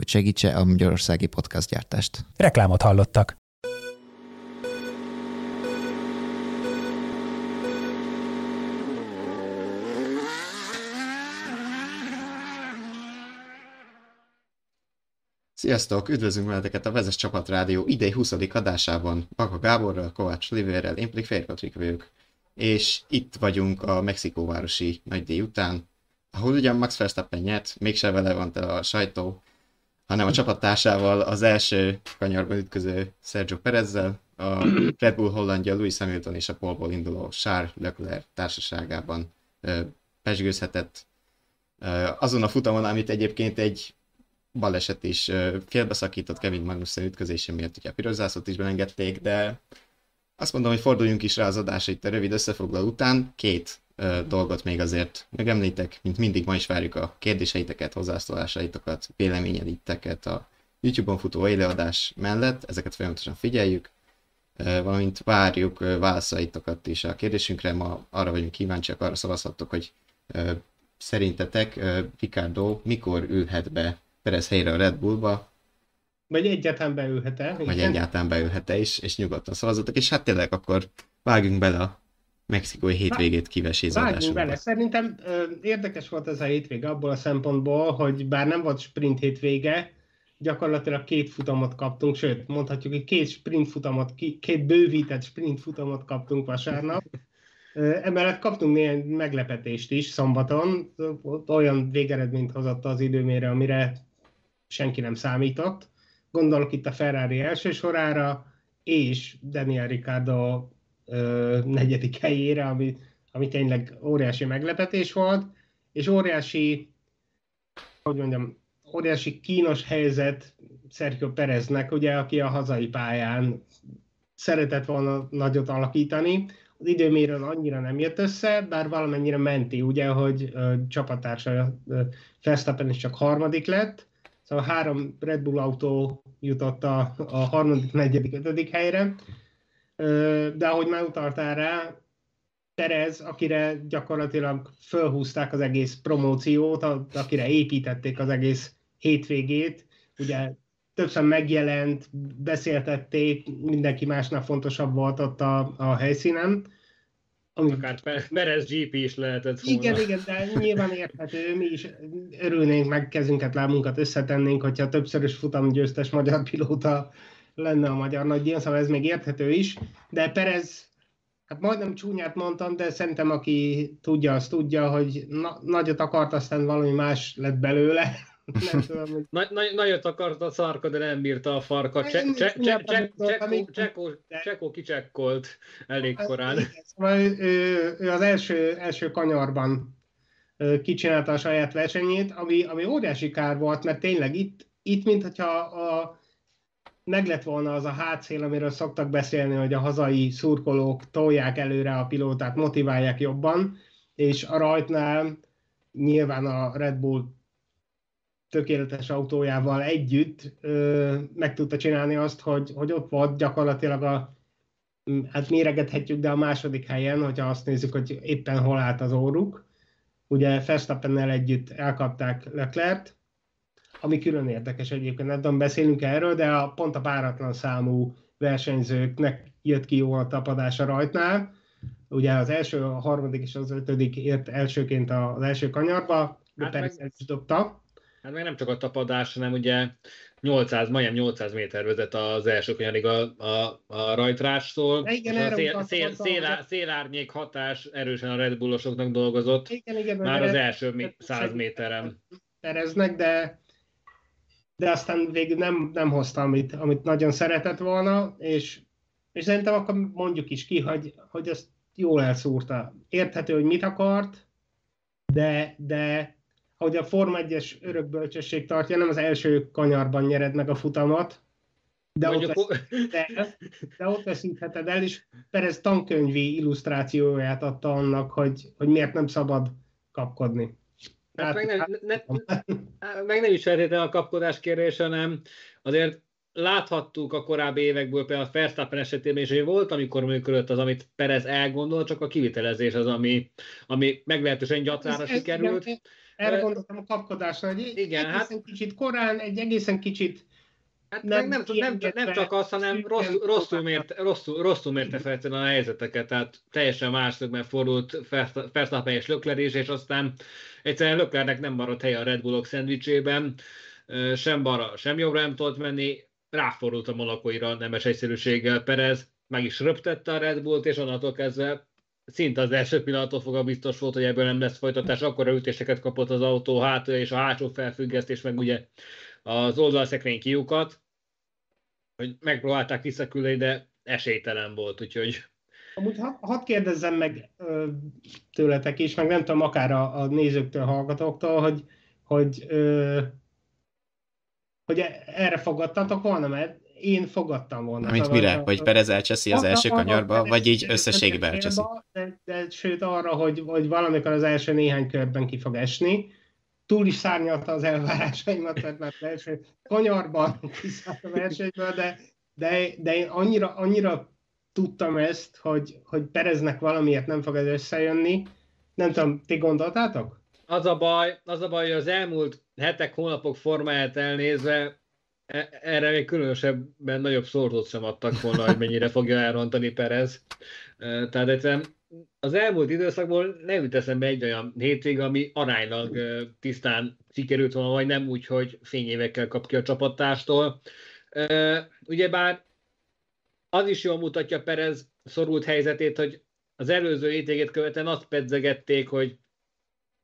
hogy segítse a magyarországi podcastgyártást. Reklámot hallottak. Sziasztok! Üdvözlünk veleteket a Vezes Csapat Rádió idei 20. adásában. Baka Gáborral, Kovács Livérrel, én pedig Fér Patrik vagyok. És itt vagyunk a Mexikóvárosi nagydíj után, ahol ugyan Max Verstappen nyert, mégse vele van tele a sajtó, hanem a csapattársával az első kanyarban ütköző Sergio Perezzel, a Red Bull Hollandja Louis Hamilton és a polból induló Charles Leclerc társaságában pesgőzhetett azon a futamon, amit egyébként egy baleset is félbeszakított Kevin Magnussen ütközése miatt, ugye a piros zászlót is belengedték, de azt mondom, hogy forduljunk is rá az adásra itt a rövid összefoglaló után. Két dolgot még azért megemlítek, mint mindig ma is várjuk a kérdéseiteket, hozzászólásaitokat, véleményediteket a YouTube-on futó élőadás mellett, ezeket folyamatosan figyeljük, valamint várjuk válaszaitokat is a kérdésünkre, ma arra vagyunk kíváncsiak, arra szavazhattok, hogy szerintetek Ricardo mikor ülhet be Perez helyre a Red Bullba, vagy egyáltalán beülhet-e. Vagy egyáltalán beülhet-e is, és nyugodtan szavazottak, és hát tényleg akkor vágjunk bele a mexikói hétvégét kiveséző Vágjunk bele. Szerintem ö, érdekes volt ez a hétvége abból a szempontból, hogy bár nem volt sprint hétvége, gyakorlatilag két futamot kaptunk, sőt, mondhatjuk, hogy két sprint futamot, két bővített sprint futamot kaptunk vasárnap. Emellett kaptunk néhány meglepetést is szombaton, olyan végeredményt hozott az időmére, amire senki nem számított. Gondolok itt a Ferrari első sorára, és Daniel Ricciardo negyedik helyére, ami, ami tényleg óriási meglepetés volt, és óriási, hogy mondjam, óriási kínos helyzet Sergio Pereznek, ugye, aki a hazai pályán szeretett volna nagyot alakítani. Az időmérőn annyira nem jött össze, bár valamennyire menti, ugye, hogy ö, csapattársa Verstappen is csak harmadik lett, Szóval három Red Bull autó jutott a, a harmadik, negyedik, ötödik helyre. De ahogy már utaltál rá, Terez, akire gyakorlatilag fölhúzták az egész promóciót, akire építették az egész hétvégét, ugye többször megjelent, beszéltették, mindenki másnál fontosabb volt ott a, a helyszínen ami... Akár Perez GP is lehetett volna. Igen, igen, de nyilván érthető, mi is örülnénk, meg kezünket, lábunkat összetennénk, hogyha többszörös futamgyőztes magyar pilóta lenne a magyar nagy szóval ez még érthető is, de Perez, hát majdnem csúnyát mondtam, de szerintem aki tudja, az tudja, hogy na- nagyot akart, aztán valami más lett belőle, Nagyot akart a szarka, de nem bírta a farka. Csekó kicsekkolt elég hát korán. Szóval ő az első, első kanyarban kicsinálta a saját versenyét, ami, ami óriási kár volt, mert tényleg itt, itt mint hogyha a, meg lett volna az a hátszél, amiről szoktak beszélni, hogy a hazai szurkolók tolják előre a pilótát, motiválják jobban, és a rajtnál nyilván a Red Bull tökéletes autójával együtt ö, meg tudta csinálni azt, hogy, hogy ott volt gyakorlatilag a, hát méregethetjük, de a második helyen, hogyha azt nézzük, hogy éppen hol állt az óruk. Ugye Verstappennel együtt elkapták Leclerc, ami külön érdekes egyébként, nem tudom, beszélünk erről, de a, pont a páratlan számú versenyzőknek jött ki jó a tapadás a rajtnál. Ugye az első, a harmadik és az ötödik ért elsőként az első kanyarba, de hát persze meg... dobta. Hát meg nem csak a tapadás, hanem ugye 800, majdnem 800 méter vezet az első kanyarig a, a, a rajtrástól. Igen, a szél, szél, szél, szélárnyék hatás erősen a Red Bullosoknak dolgozott. Igen, igen, már az első 100 méteren. Tereznek, de de aztán végül nem, nem hozta, amit, amit nagyon szeretett volna, és, és szerintem akkor mondjuk is ki, hogy, hogy ezt jól elszúrta. Érthető, hogy mit akart, de, de ahogy a Forma 1-es örökbölcsesség tartja, nem az első kanyarban nyered meg a futamot, de ott, Mondjuk, veszítheted el, de ott veszítheted el, és Perez tankönyvi illusztrációját adta annak, hogy, hogy miért nem szabad kapkodni. Hát meg, nem, ne, meg nem is feltétlenül a kapkodás kérdése, hanem azért láthattuk a korábbi évekből, például a Verstappen esetében is, hogy volt, amikor működött az, amit Perez elgondol, csak a kivitelezés az, ami, ami meglehetősen gyatrára Ez- ez- sikerült. igen, Erre gondoltam a kapkodásra, hogy egy Igen, egészen hát- kicsit korán, egy egészen kicsit Hát nem nem, nem, nem, csak az, hanem szűken rosszul, mérte, rosszul, rosszul mérte feltétlenül a helyzeteket, tehát teljesen másokban fordult Versta- Verstappen és Lökler is, és aztán egyszerűen Löklernek nem maradt hely a Red Bullok szendvicsében, sem balra, sem jobbra nem tudott menni, ráfordult a monakóira nemes egyszerűséggel Perez, meg is röptette a Red Bullt, és onnantól kezdve szinte az első pillanattól fogva biztos volt, hogy ebből nem lesz folytatás, akkor ütéseket kapott az autó hátulja, és a hátsó felfüggesztés, meg ugye az oldalszekrény kiukat, hogy megpróbálták visszaküldeni, de esélytelen volt, úgyhogy Amúgy ha, hadd kérdezzem meg ö, tőletek is, meg nem tudom, akár a, a nézőktől, hallgatóktól, hogy, hogy, ö, hogy e- erre fogadtatok volna, mert én fogadtam volna. Mint Szóval mire? a- Hogy Perez elcseszi az első kanyarba, vagy így ez elcseszi? De, de sőt arra, hogy, hogy valamikor az első néhány körben ki fog esni. Túl is szárnyalta az elvárásaimat, mert már első kanyarban kiszállt a versenyből, de, de, de én annyira, annyira tudtam ezt, hogy, hogy Pereznek valamiért nem fog ez összejönni. Nem tudom, ti gondoltátok? az a baj, az a baj, hogy az elmúlt hetek, hónapok formáját elnézve e- erre még különösebben nagyobb szortot sem adtak volna, hogy mennyire fogja elrontani Perez. E, Tehát egyszerűen az elmúlt időszakból nem jut eszembe egy olyan hétvég, ami aránylag tisztán sikerült volna, vagy nem úgy, hogy fényévekkel kap ki a csapattástól. Ugyebár az is jól mutatja Perez szorult helyzetét, hogy az előző hétvégét követően azt pedzegették, hogy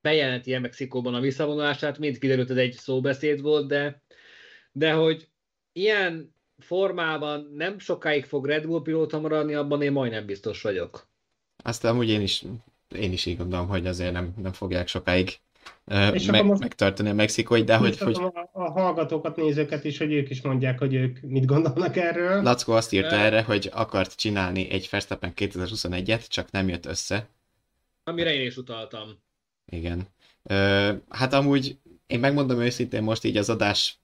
bejelenti el Mexikóban a visszavonulását, mint kiderült, ez egy szóbeszéd volt, de, de hogy ilyen formában nem sokáig fog Red Bull pilóta maradni, abban én majdnem biztos vagyok. Azt amúgy én is, én is így gondolom, hogy azért nem, nem fogják sokáig És meg, akkor most- megtartani a mexikói, de hogy, hogy a, a hallgatókat, nézőket is, hogy ők is mondják, hogy ők mit gondolnak erről. Lackó azt írta Ö. erre, hogy akart csinálni egy Verstappen 2021-et, csak nem jött össze. Amire én is utaltam. Igen. Ö, hát amúgy én megmondom őszintén most így az adás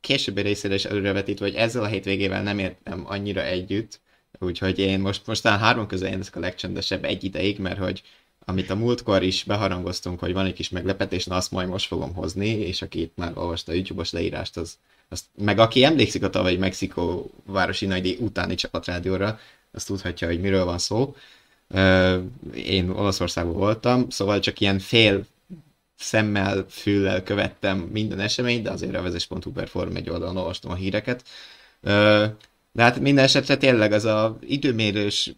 későbbi részére is előrevetítve, hogy ezzel a hétvégével nem értem annyira együtt, úgyhogy én most, most talán három közül én a legcsendesebb egy ideig, mert hogy amit a múltkor is beharangoztunk, hogy van egy kis meglepetés, na azt majd most fogom hozni, és aki itt már olvasta a YouTube-os leírást, az, az meg aki emlékszik a tavalyi Mexikó városi nagydíj utáni csapatrádióra, az tudhatja, hogy miről van szó. Én Olaszországban voltam, szóval csak ilyen fél szemmel, füllel követtem minden eseményt, de azért a vezes.hu per Forum egy oldalon olvastam a híreket. De hát minden esetre tényleg az a időmérős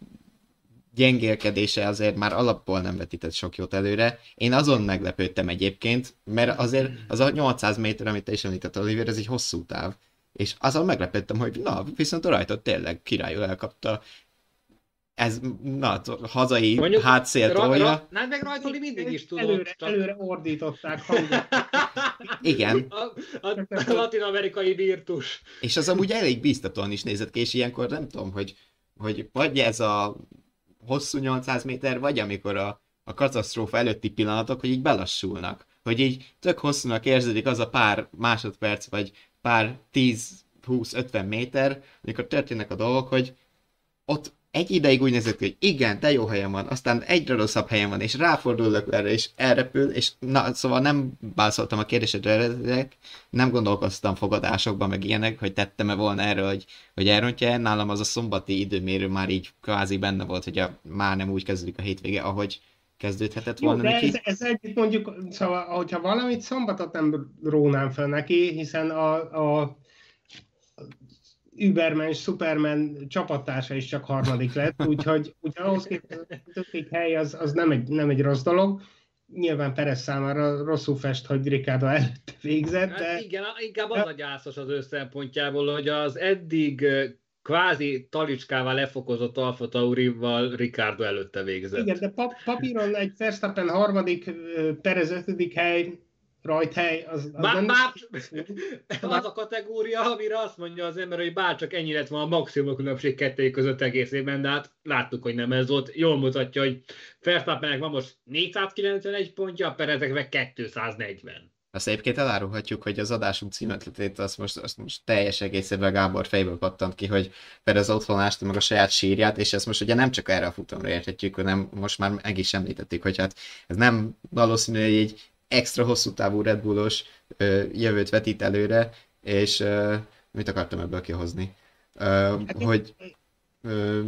gyengélkedése azért már alapból nem vetített sok jót előre. Én azon meglepődtem egyébként, mert azért az a 800 méter, amit te is említett, Oliver, ez egy hosszú táv. És azon meglepődtem, hogy na, viszont a rajtot tényleg királyul elkapta. Ez, na, hazai Mondjuk, hátszél Ra, tolja. ra, hát meg rajtoli mindig is tudott. előre, csak- előre ordították. Igen, A, a, a latin-amerikai virtus. És az amúgy elég bíztatóan is nézett ki, és ilyenkor nem tudom, hogy, hogy vagy ez a hosszú 800 méter, vagy amikor a, a katasztrófa előtti pillanatok, hogy így belassulnak. Hogy így tök hosszúnak érződik az a pár másodperc, vagy pár 10-20-50 méter, amikor történnek a dolgok, hogy ott egy ideig úgy nézett ki, hogy igen, de jó helyen van, aztán egyre rosszabb helyen van, és ráfordulok erre, és elrepül, és na, szóval nem válaszoltam a kérdésedre eredetileg, nem gondolkoztam fogadásokban, meg ilyenek, hogy tettem-e volna erről, hogy, hogy elrontja nálam az a szombati időmérő már így kvázi benne volt, hogy a, már nem úgy kezdődik a hétvége, ahogy kezdődhetett Jó, volna de neki. ez, ez együtt mondjuk, szóval, hogyha valamit szombatot nem rónám fel neki, hiszen a, a Überman, Superman csapattársa is csak harmadik lett, úgyhogy, úgyhogy ahhoz képest a ötödik hely az, az nem, egy, nem egy rossz dolog. Nyilván Perez számára rosszul fest, hogy Ricardo előtte végzett, Hát de igen, inkább az a gyászos az ő szempontjából, hogy az eddig kvázi talicskával lefokozott Alfa Taurival Ricardo előtte végzett. igen, de pap, papíron egy Verstappen harmadik, Perez ötödik hely, rajthely, az, az Bár, nem... bár, az a kategória, amire azt mondja az ember, hogy bár csak ennyi lett volna a maximum különbség kettőjük között egész évben, de hát láttuk, hogy nem ez volt. Jól mutatja, hogy Verstappennek van most 491 pontja, a Perezek meg 240. Azt egyébként elárulhatjuk, hogy az adásunk címetletét azt most, azt most teljes egészében Gábor fejből pattant ki, hogy Perez otthon ásta meg a saját sírját, és ezt most ugye nem csak erre a futamra érthetjük, hanem most már meg is említettük, hogy hát ez nem valószínű, hogy egy extra hosszú távú Red Bullos ö, jövőt vetít előre, és ö, mit akartam ebből kihozni? Ö, Hát hogy ö,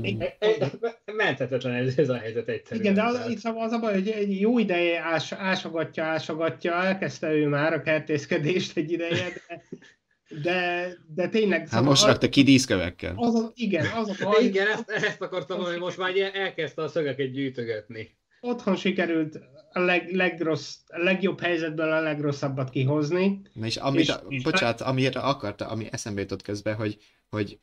Menthetetlen ez, ez a helyzet egyszerűen. Igen, de az, itt az a baj, hogy egy jó ideje ás, ásogatja, ásogatja, elkezdte ő már a kertészkedést egy ideje, de, de, de tényleg... hát most rakta ki díszkövekkel. az, a, igen, az a baj, Igen, ezt, ezt akartam mondani, hogy most már elkezdte a szögeket gyűjtögetni. Otthon sikerült a leg, legrossz, a legjobb helyzetből a legrosszabbat kihozni. Na és amit, És- és, bocsánat, amire akarta, ami eszembe jutott közben, hogy, hogy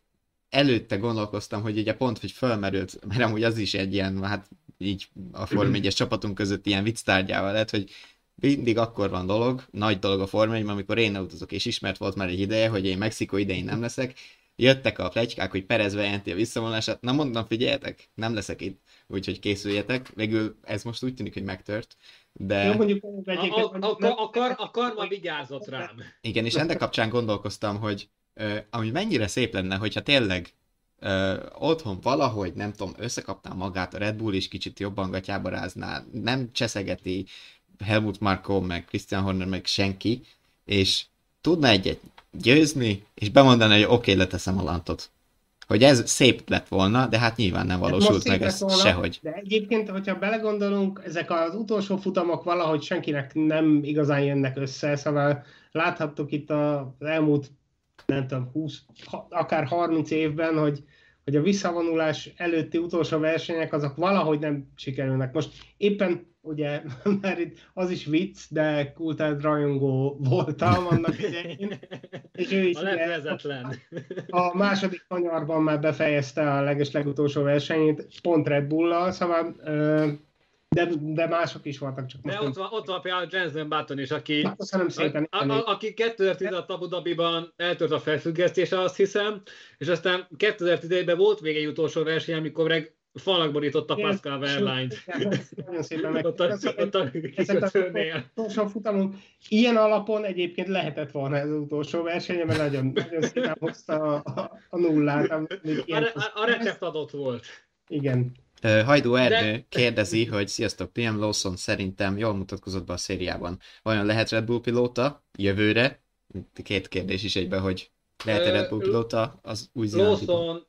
előtte gondolkoztam, hogy ugye pont, hogy fölmerült, mert amúgy az is egy ilyen, hát így a Form 1 csapatunk között ilyen vicc tárgyával lett, hogy mindig akkor van dolog, nagy dolog a Form 1 amikor én utazok, és ismert volt már egy ideje, hogy én Mexikó idején nem leszek, jöttek a plegykák, hogy Perez bejelenti a visszavonását, na mondom, figyeljetek, nem leszek itt, úgyhogy készüljetek, végül ez most úgy tűnik, hogy megtört, de... Jó, mondjuk A, egyébként, a, a, a, a, kar, a karma vigyázott rám. Igen, és ennek kapcsán gondolkoztam, hogy ö, ami mennyire szép lenne, hogyha tényleg ö, otthon valahogy, nem tudom, összekapná magát a Red Bull, és kicsit jobban gatyába rázná, nem cseszegeti Helmut Marko, meg Christian Horner, meg senki, és tudna egyet győzni, és bemondani, hogy oké, okay, leteszem a lantot. Hogy ez szép lett volna, de hát nyilván nem Hát valósult meg ez volna, sehogy. De egyébként, hogyha belegondolunk, ezek az utolsó futamok valahogy senkinek nem igazán jönnek össze, szóval láthattuk itt az elmúlt, nem tudom, 20, ha- akár 30 évben, hogy, hogy a visszavonulás előtti utolsó versenyek azok valahogy nem sikerülnek. Most éppen ugye, mert itt az is vicc, de kultált rajongó voltam annak idején, és ő is A ugye, leplezetlen. a második kanyarban már befejezte a leges legutolsó versenyét, pont Red Bull-lal, szóval, de, de mások is voltak, csak most De ott van, ott van például Jensen Button is, aki, nem. Köszönöm szépen. a, a, a, aki 2016 Abu Dhabiban eltört a felfüggesztése, azt hiszem, és aztán 2011-ben volt még egy utolsó verseny, amikor meg falnak borította Pascal Wehrlein-t. Nagyon szépen meg. Ott a, ott a utolsó futamunk. Ilyen alapon egyébként lehetett volna ez az utolsó verseny, mert nagyon, nagyon szépen hozta a, a, a nullát. A, re- a recept adott volt. Igen. Hajdó Ernő De- kérdezi, hogy sziasztok, PM Lawson szerintem jól mutatkozott be a szériában. Vajon lehet Red Bull pilóta jövőre? Két kérdés is egyben, hogy lehet-e Ö, Red Bull pilóta az új? Lawson,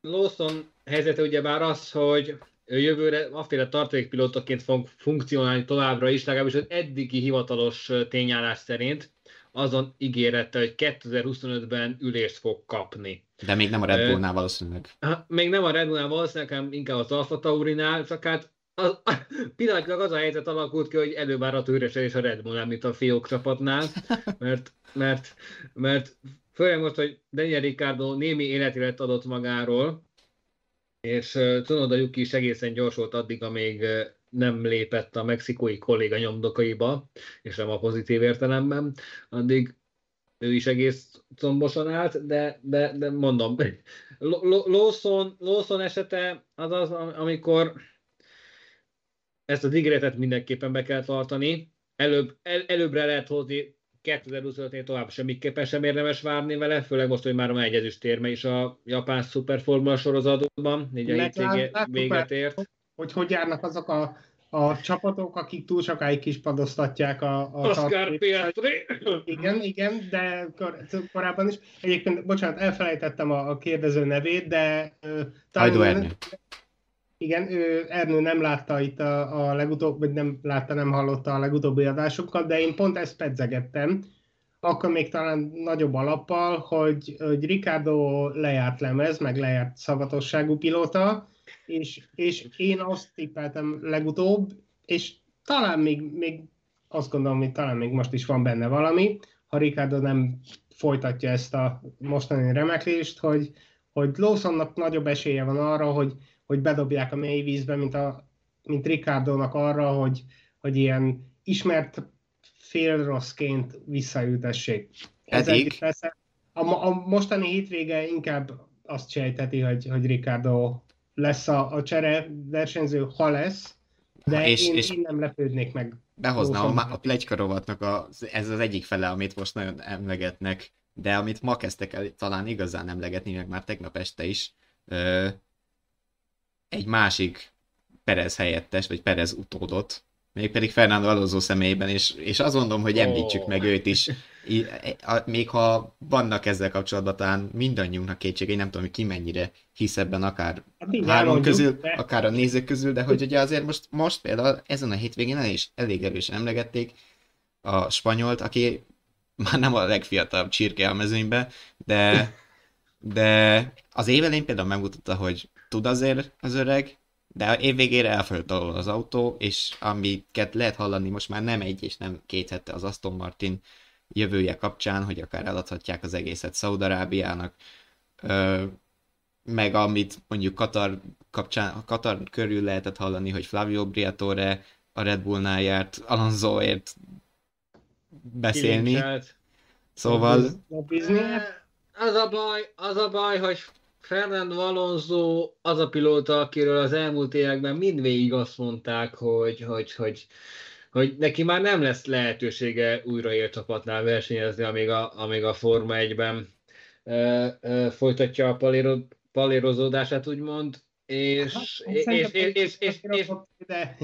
Lawson helyzete ugyebár az, hogy ő jövőre aféle tartalékpilótaként fog funkcionálni továbbra is, legalábbis az eddigi hivatalos tényállás szerint azon ígérette, hogy 2025-ben ülést fog kapni. De még nem a Red Bullnál valószínűleg. Még nem a Red Bullnál valószínűleg, hanem inkább az Alfa Taurinál, csak hát az, pillanatilag az a helyzet alakult ki, hogy elővárható üresedés a Red Bullnál, mint a fiók csapatnál, mert, mert, mert főleg most, hogy Daniel Ricciardo némi életélet adott magáról, és Tsunoda Yuki is egészen gyors volt addig, amíg nem lépett a mexikói kolléga nyomdokaiba, és nem a pozitív értelemben, addig ő is egész combosan állt, de, de, de mondom, Lawson, Lawson esete az az, am- amikor ezt az ígéretet mindenképpen be kell tartani, előbb, el, előbbre lehet hozni 2025-nél tovább semmiképpen sem érdemes várni vele, főleg most, hogy már van egy ezüstérme is a japán szuperformula sorozatban, így a láttuk véget ért. Hogy hogy járnak azok a, a csapatok, akik túl sokáig kispadoztatják a, a Oscar Piastri! Igen, igen, de kor, korábban is. Egyébként, bocsánat, elfelejtettem a, a kérdező nevét, de Hajdó talán, Ernő. Igen, ő, Ernő nem látta itt a, a legutóbb, vagy nem látta, nem hallotta a legutóbbi adásokat, de én pont ezt pedzegettem, akkor még talán nagyobb alappal, hogy, hogy Ricardo lejárt lemez, meg lejárt szavatosságú pilóta, és, és én azt tippeltem legutóbb, és talán még, még azt gondolom, hogy talán még most is van benne valami, ha Ricardo nem folytatja ezt a mostani remeklést, hogy, hogy Lawsonnak nagyobb esélye van arra, hogy, hogy bedobják a mély vízbe, mint, a, mint Ricardónak arra, hogy, hogy ilyen ismert fél rosszként egyik persze. A, a mostani hétvége inkább azt sejteti, hogy, hogy Ricardo lesz a, a csere versenyző, ha lesz, de És- én, és- én nem lepődnék meg. Behoznám a, a plegyka rovatnak a, ez az egyik fele, amit most nagyon emlegetnek, de amit ma kezdtek el talán igazán emlegetni, meg már tegnap este is, ö, egy másik Perez helyettes, vagy Perez utódot, mégpedig Fernando Alonso személyében, és, és azt mondom, hogy említsük Ó. meg őt is. Még ha vannak ezzel kapcsolatban talán mindannyiunknak kétségei, nem tudom, hogy ki mennyire hisz ebben, akár Hát három közül, de- akár a nézők közül, de hogy ugye azért most, most például ezen a hétvégén el is elég erősen emlegették a spanyolt, aki már nem a legfiatalabb csirke a mezőnybe, de, de az év elején például megmutatta, hogy tud azért az öreg, de év végére elfogyott alól az autó, és amiket lehet hallani most már nem egy és nem két hete az Aston Martin jövője kapcsán, hogy akár eladhatják az egészet Szaudarábiának, meg amit mondjuk Katar kapcsán, Katar körül lehetett hallani, hogy Flavio Briatore a Red Bullnál járt Alonsoért beszélni. Kilincselt. Szóval. Az a baj, az a baj, hogy Fernando Alonso az a pilóta, akiről az elmúlt években mindvégig azt mondták, hogy, hogy, hogy, hogy neki már nem lesz lehetősége újra élcsapatnál versenyezni, amíg a, amíg a Forma 1-ben ö, ö, folytatja a paléro, palérozódását, úgymond, és, Hát, és, és, és, és, és, de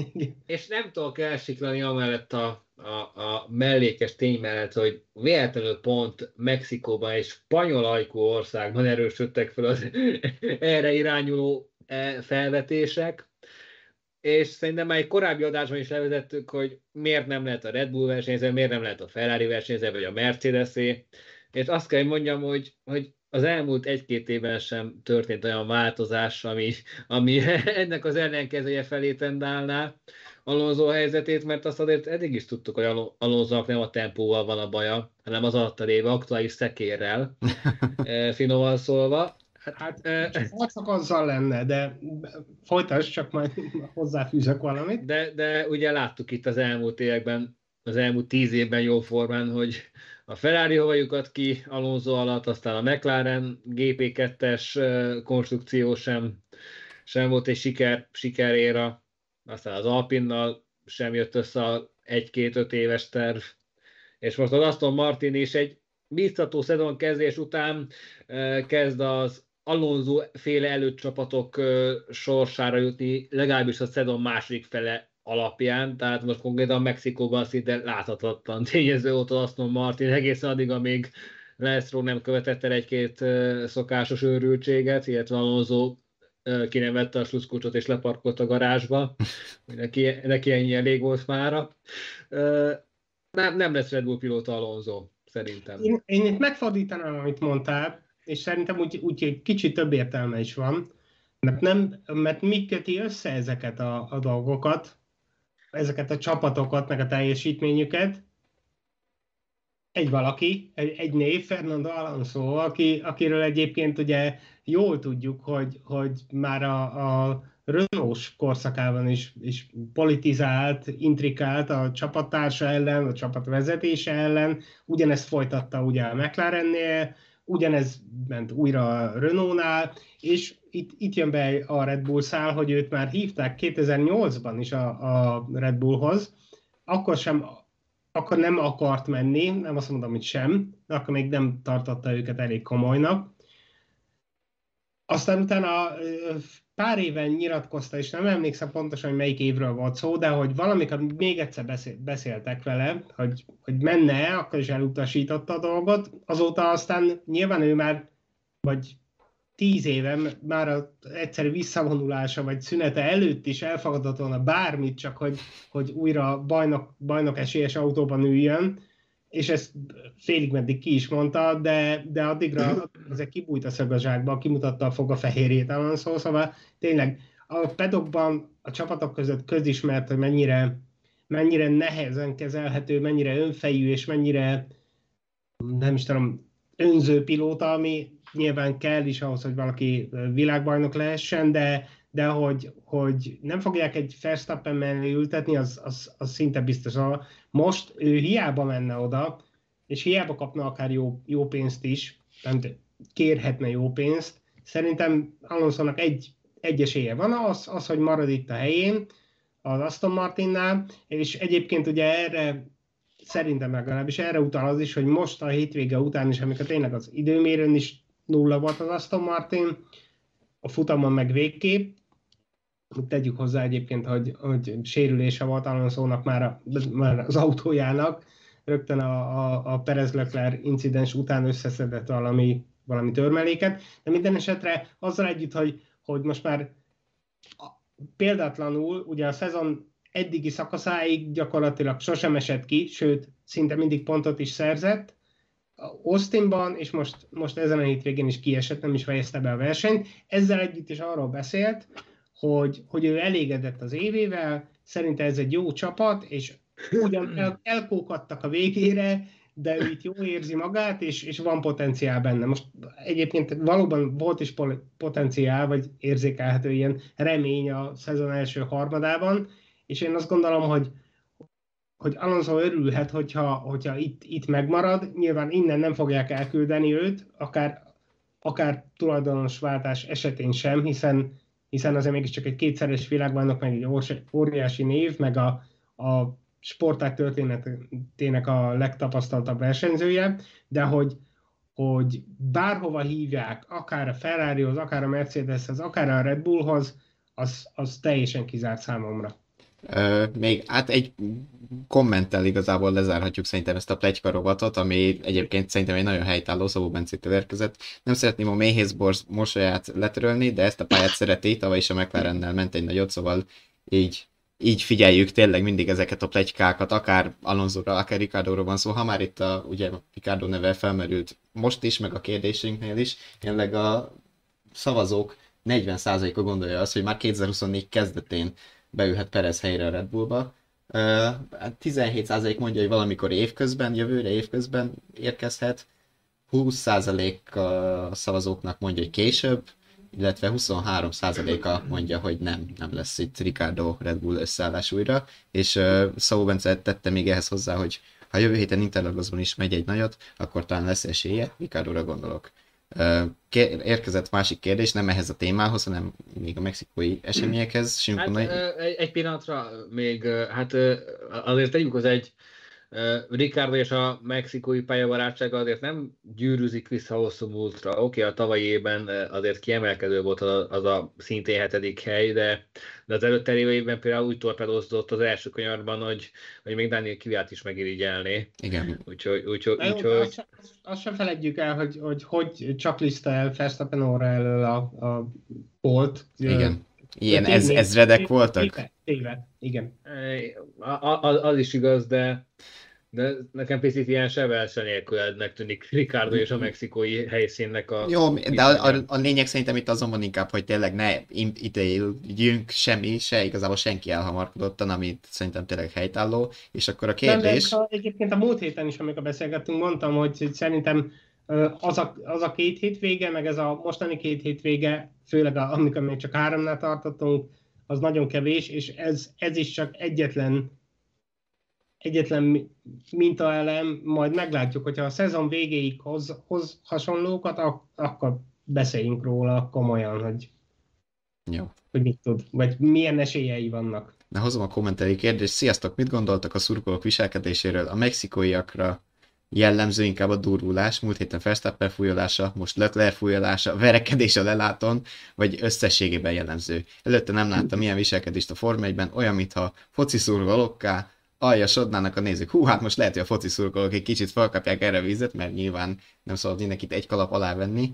és nem tudok elsiklani amellett a, a, a mellékes tény mellett, hogy véletlenül pont Mexikóban és spanyol ajkú országban erősödtek fel az erre irányuló eh, felvetések, és szerintem már egy korábbi adásban is levezettük, hogy miért nem lehet a Red Bull versenyző, miért nem lehet a Ferrari versenyző, vagy a mercedes és azt kell, hogy mondjam, hogy, hogy az elmúlt egy-két évben sem történt olyan változás, ami, ami ennek az ellenkezője felé tendálná Alonso helyzetét, mert azt azért eddig is tudtuk, hogy Alo- Alonsonak nem a tempóval van a baja, hanem az alatta lévő aktuális szekérrel, eh, finoman szólva. hát Eh, csak azzal lenne, de folytasd, csak majd hozzáfűzök valamit. De, de ugye láttuk itt az elmúlt években, az elmúlt tíz évben jó formán, hogy a Ferrari hova lyukadt ki Alonso alatt, aztán a McLaren GP2-es ö, konstrukció sem, sem volt egy siker, sikeréra, aztán az Alpinnal sem jött össze a egy-két-öt éves terv, és most az Aston Martin is egy biztató szezon kezdés után kezd az Alonso féle előtt csapatok sorsára jutni, legalábbis a szezon második fele alapján, tehát most konkrétan Mexikóban szinte láthatatlan tényező volt az Aston Martin. Egészen addig, amíg Leszró nem követett el egy-két szokásos őrültséget, illetve Alonso ki vette a sluszkulcsot és leparkolt a garázsba, neki, neki ennyi elég volt mára. Nem, nem lesz Red Bull pilóta Alonso, szerintem. Én, én itt megfordítanám, amit mondtál, és szerintem úgy, úgy egy kicsit több értelme is van, mert, nem, mert mi köti össze ezeket a, a dolgokat, ezeket a csapatokat, meg a teljesítményüket, egy valaki, egy, egy név, Fernando Alonso, aki, akiről egyébként ugye jól tudjuk, hogy, hogy már a, a Renault korszakában is, is politizált, intrikált a csapattársa ellen, a csapat vezetése ellen, ugyanezt folytatta ugye a McLarennél, ugyanez ment újra a Renault-nál, és itt, itt jön be a Red Bull szál, hogy őt már hívták 2008-ban is a, a Red Bullhoz, akkor sem akkor nem akart menni, nem azt mondom, hogy sem, de akkor még nem tartotta őket elég komolynak. Aztán utána pár éven nyilatkozta, és nem emlékszem pontosan, hogy melyik évről volt szó, de hogy valamikor még egyszer beszél, beszéltek vele, hogy, hogy menne, akkor is elutasította a dolgot. Azóta aztán nyilván ő már, vagy tíz éve már a egyszerű visszavonulása vagy szünete előtt is elfogadott volna bármit, csak hogy, hogy újra bajnok, bajnok esélyes autóban üljön, és ezt félig meddig ki is mondta, de, de addigra ezek kibújt a szögazsákba, kimutatta a foga fehérjét Alonso, szóval tényleg a pedokban a csapatok között közismert, hogy mennyire, mennyire nehezen kezelhető, mennyire önfejű, és mennyire nem is tudom, önző pilóta, ami nyilván kell is ahhoz, hogy valaki világbajnok lehessen, de, de hogy, hogy nem fogják egy Verstappen mellé ültetni, az, az, az szinte biztos. Most ő hiába menne oda, és hiába kapna akár jó, jó pénzt is, nem kérhetne jó pénzt, szerintem alonso egy, egy esélye van, az, az, hogy marad itt a helyén, az Aston Martinnál, és egyébként ugye erre szerintem legalábbis erre utal az is, hogy most a hétvége után is, amikor tényleg az időmérőn is nulla volt az Aston Martin, a futamon meg végképp, tegyük hozzá egyébként, hogy, hogy sérülése volt Alonso-nak már, a, már az autójának, rögtön a, a, a Perez Leclerc incidens után összeszedett valami, valami törmeléket, de minden esetre azzal együtt, hogy, hogy most már példátlanul, ugye a szezon eddigi szakaszáig gyakorlatilag sosem esett ki, sőt, szinte mindig pontot is szerzett, Austinban, és most, most ezen a hétvégén is kiesett, nem is fejezte be a versenyt. Ezzel együtt is arról beszélt, hogy, hogy ő elégedett az évével, szerinte ez egy jó csapat, és ugyan el, elkókadtak a végére, de ő itt jól érzi magát, és, és van potenciál benne. Most egyébként valóban volt is potenciál, vagy érzékelhető ilyen remény a szezon első harmadában, és én azt gondolom, hogy hogy Alonso örülhet, hogyha, hogyha itt, itt megmarad. Nyilván innen nem fogják elküldeni őt, akár, akár tulajdonos váltás esetén sem, hiszen, hiszen azért mégiscsak egy kétszeres világbajnok, meg egy óriási név, meg a, a sporták történetének a legtapasztaltabb versenyzője, de hogy, hogy bárhova hívják, akár a Ferrarihoz, akár a Mercedeshez, akár a Red Bullhoz, az, az teljesen kizárt számomra. Még hát egy kommenttel igazából lezárhatjuk szerintem ezt a plegyka rovatot, ami egyébként szerintem egy nagyon helytálló Szabó Bencétől érkezett. Nem szeretném a méhészborz mosolyát letörölni, de ezt a pályát szereti, tavaly is a McLarennel ment egy nagyot, szóval így így figyeljük tényleg mindig ezeket a plegykákat, akár Alonso-ra, akár Ricardo-ra van szó, ha már itt a, ugye Ricardo neve felmerült most is, meg a kérdésünknél is, jelenleg a szavazók 40%-a gondolja azt, hogy már 2024 kezdetén beülhet Perez helyre a Red Bullba. Uh, 17% mondja, hogy valamikor évközben, jövőre évközben érkezhet, 20% a szavazóknak mondja, hogy később, illetve 23%-a mondja, hogy nem, nem lesz itt Ricardo Red Bull összeállás újra, és uh, Szabó Bence tette még ehhez hozzá, hogy ha jövő héten Interlagosban is megy egy nagyot, akkor talán lesz esélye, Ricardo-ra gondolok. Érkezett másik kérdés, nem ehhez a témához, hanem még a mexikói eseményekhez. Hát, egy, egy pillanatra még, hát azért tegyük az egy Ricardo és a mexikói pályabarátsága azért nem gyűrűzik vissza hosszú múltra. Oké, okay, a tavalyi évben azért kiemelkedő volt az a, az a szintén hetedik hely, de, de az előtte évben például úgy torpedozott az első kanyarban, hogy, hogy még Daniel Kiviát is megirigyelné. Igen. Úgyhogy... úgyhogy, úgyhogy... Azt, sem, azt sem felejtjük el, hogy hogy, hogy csak lista el Verstappen óra elől a, a bolt. Igen. Ilyen ez, ezredek voltak? Éve, éve, igen. Az, az is igaz, de de nekem picit ilyen sebelse nélkülednek tűnik Ricardo és a mexikói helyszínnek a... Jó, de a, a, a lényeg szerintem itt azon van inkább, hogy tényleg ne ítéljünk semmi, se igazából senki elhamarkodottan, amit szerintem tényleg helytálló, és akkor a kérdés... Nem, de egyébként a múlt héten is, amikor beszélgettünk, mondtam, hogy szerintem az a, az a két hétvége, meg ez a mostani két hétvége, főleg a, amikor még csak háromnál tartottunk, az nagyon kevés, és ez, ez is csak egyetlen egyetlen mintaelem, majd meglátjuk, hogyha a szezon végéig hoz, hoz hasonlókat, ak- akkor beszéljünk róla komolyan, hogy, Jó. hogy mit tud, vagy milyen esélyei vannak. Na hozom a kommenteri kérdést. Sziasztok, mit gondoltak a szurkolók viselkedéséről? A mexikóiakra jellemző inkább a durvulás, múlt héten Verstappen fújolása, most Leclerc fújolása, verekedés a leláton, vagy összességében jellemző. Előtte nem láttam milyen viselkedést a Forma 1-ben, olyan, mintha foci szurkolókká aljasodnának a nézők. Hú, hát most lehet, hogy a foci szurkolók egy kicsit felkapják erre a vizet, mert nyilván nem szabad mindenkit egy kalap alá venni.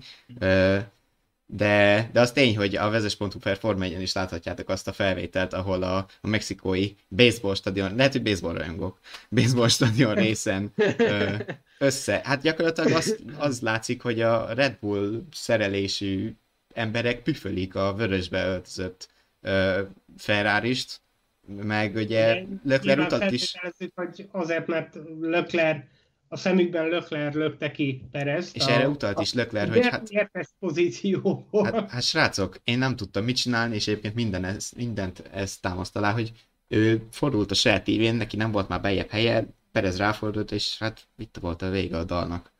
De, de az tény, hogy a vezes.hu per is láthatjátok azt a felvételt, ahol a, a mexikói baseball stadion, lehet, hogy baseball rajongók, baseball stadion részen össze. Hát gyakorlatilag az, az látszik, hogy a Red Bull szerelésű emberek püfölik a vörösbe öltözött Ferrari-st, meg ugye Leclerc utat is. hogy azért, mert Leclerc a szemükben Lökler lökte ki Perez. És a, erre utalt is Lökler, hogy hát... Pozícióból. Hát, hát, srácok, én nem tudtam mit csinálni, és egyébként minden ez, mindent ezt támaszt alá, hogy ő fordult a saját tévén, neki nem volt már bejebb helye, Perez ráfordult, és hát itt volt a vége a dalnak.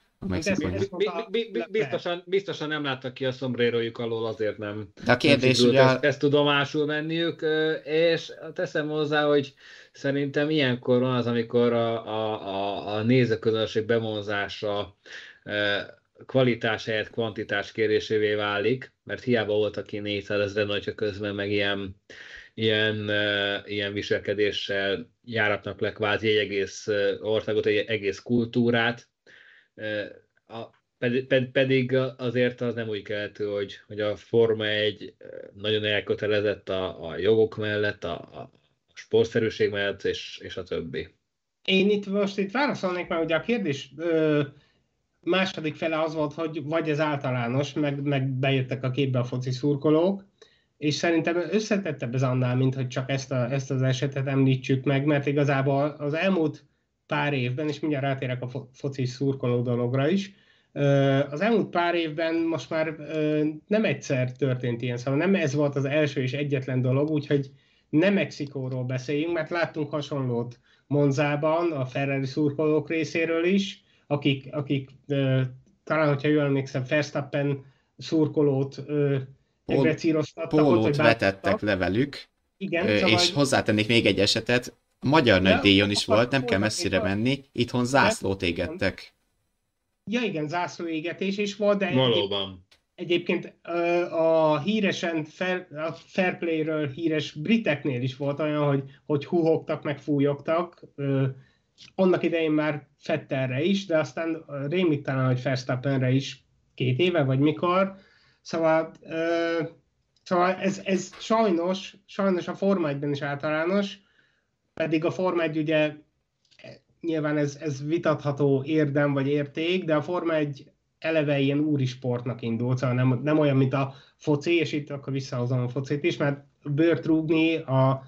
Biztosan, biztosan nem láttak ki a szombrérójuk alól, azért nem. A kérdés ugye... Ezt, ezt tudomásul menniük, és teszem hozzá, hogy szerintem ilyenkor van az, amikor a, a, a, a nézőközönség bevonzása kvalitás helyett kvantitás kérésévé válik, mert hiába volt, aki 400 ezeren, hogyha közben meg ilyen, ilyen, ilyen viselkedéssel járatnak le kvázi egy egész országot, egy egész kultúrát, a, pedig, pedig azért az nem úgy keltő, hogy, hogy a Forma egy nagyon elkötelezett a, a jogok mellett, a, a sportszerűség mellett, és, és a többi. Én itt most itt válaszolnék, mert ugye a kérdés ö, második fele az volt, hogy vagy ez általános, meg, meg bejöttek a képbe a foci szurkolók, és szerintem összetettebb ez annál, mint hogy csak ezt, a, ezt az esetet említsük meg, mert igazából az elmúlt pár évben, és mindjárt rátérek a foci szurkoló dologra is, az elmúlt pár évben most már nem egyszer történt ilyen, szóval nem ez volt az első és egyetlen dolog, úgyhogy nem Mexikóról beszéljünk, mert láttunk hasonlót Monzában, a Ferrari szurkolók részéről is, akik, akik talán, hogyha jól emlékszem, Verstappen szurkolót egrecíroztattak. Pólót ott, vetettek le velük, Igen, és szóval... hozzátennék még egy esetet, a magyar nagy díjon is volt, nem kell messzire menni, itthon zászlót égettek. Ja igen, zászlóégetés is volt, de Valóban. egyébként a híresen fair, a fair play-ről híres briteknél is volt olyan, hogy, hogy huhogtak, meg fújogtak. Annak idején már Fetterre is, de aztán rémlik talán, hogy Verstappenre is két éve, vagy mikor. Szóval, szóval ez, ez sajnos, sajnos a Forma 1 is általános, pedig a Forma 1 ugye nyilván ez, ez vitatható érdem vagy érték, de a Forma 1 eleve ilyen úri sportnak indult, szóval nem, nem olyan, mint a foci, és itt akkor visszahozom a focit is, mert bőrt rúgni a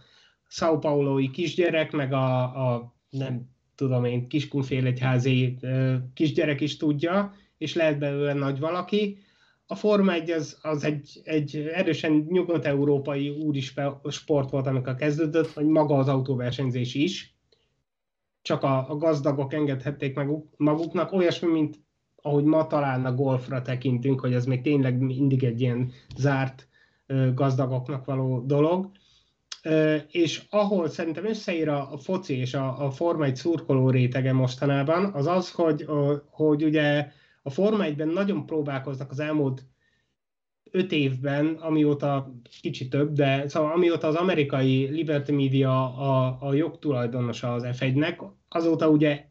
São Paulo-i kisgyerek, meg a, a nem tudom én, kiskunfélegyházi kisgyerek is tudja, és lehet belőle nagy valaki. A Forma 1 az, az egy, egy erősen nyugat-európai úri sport volt, amikor kezdődött, vagy maga az autóversenyzés is. Csak a, a gazdagok engedhették meg maguknak, olyasmi, mint ahogy ma talán a golfra tekintünk, hogy ez még tényleg mindig egy ilyen zárt gazdagoknak való dolog. És ahol szerintem összeír a, foci és a, a Forma 1 szurkoló rétege mostanában, az az, hogy, hogy ugye a Forma 1-ben nagyon próbálkoznak az elmúlt öt évben, amióta kicsit több, de szóval amióta az amerikai Liberty Media a, a jogtulajdonosa az F1-nek, azóta ugye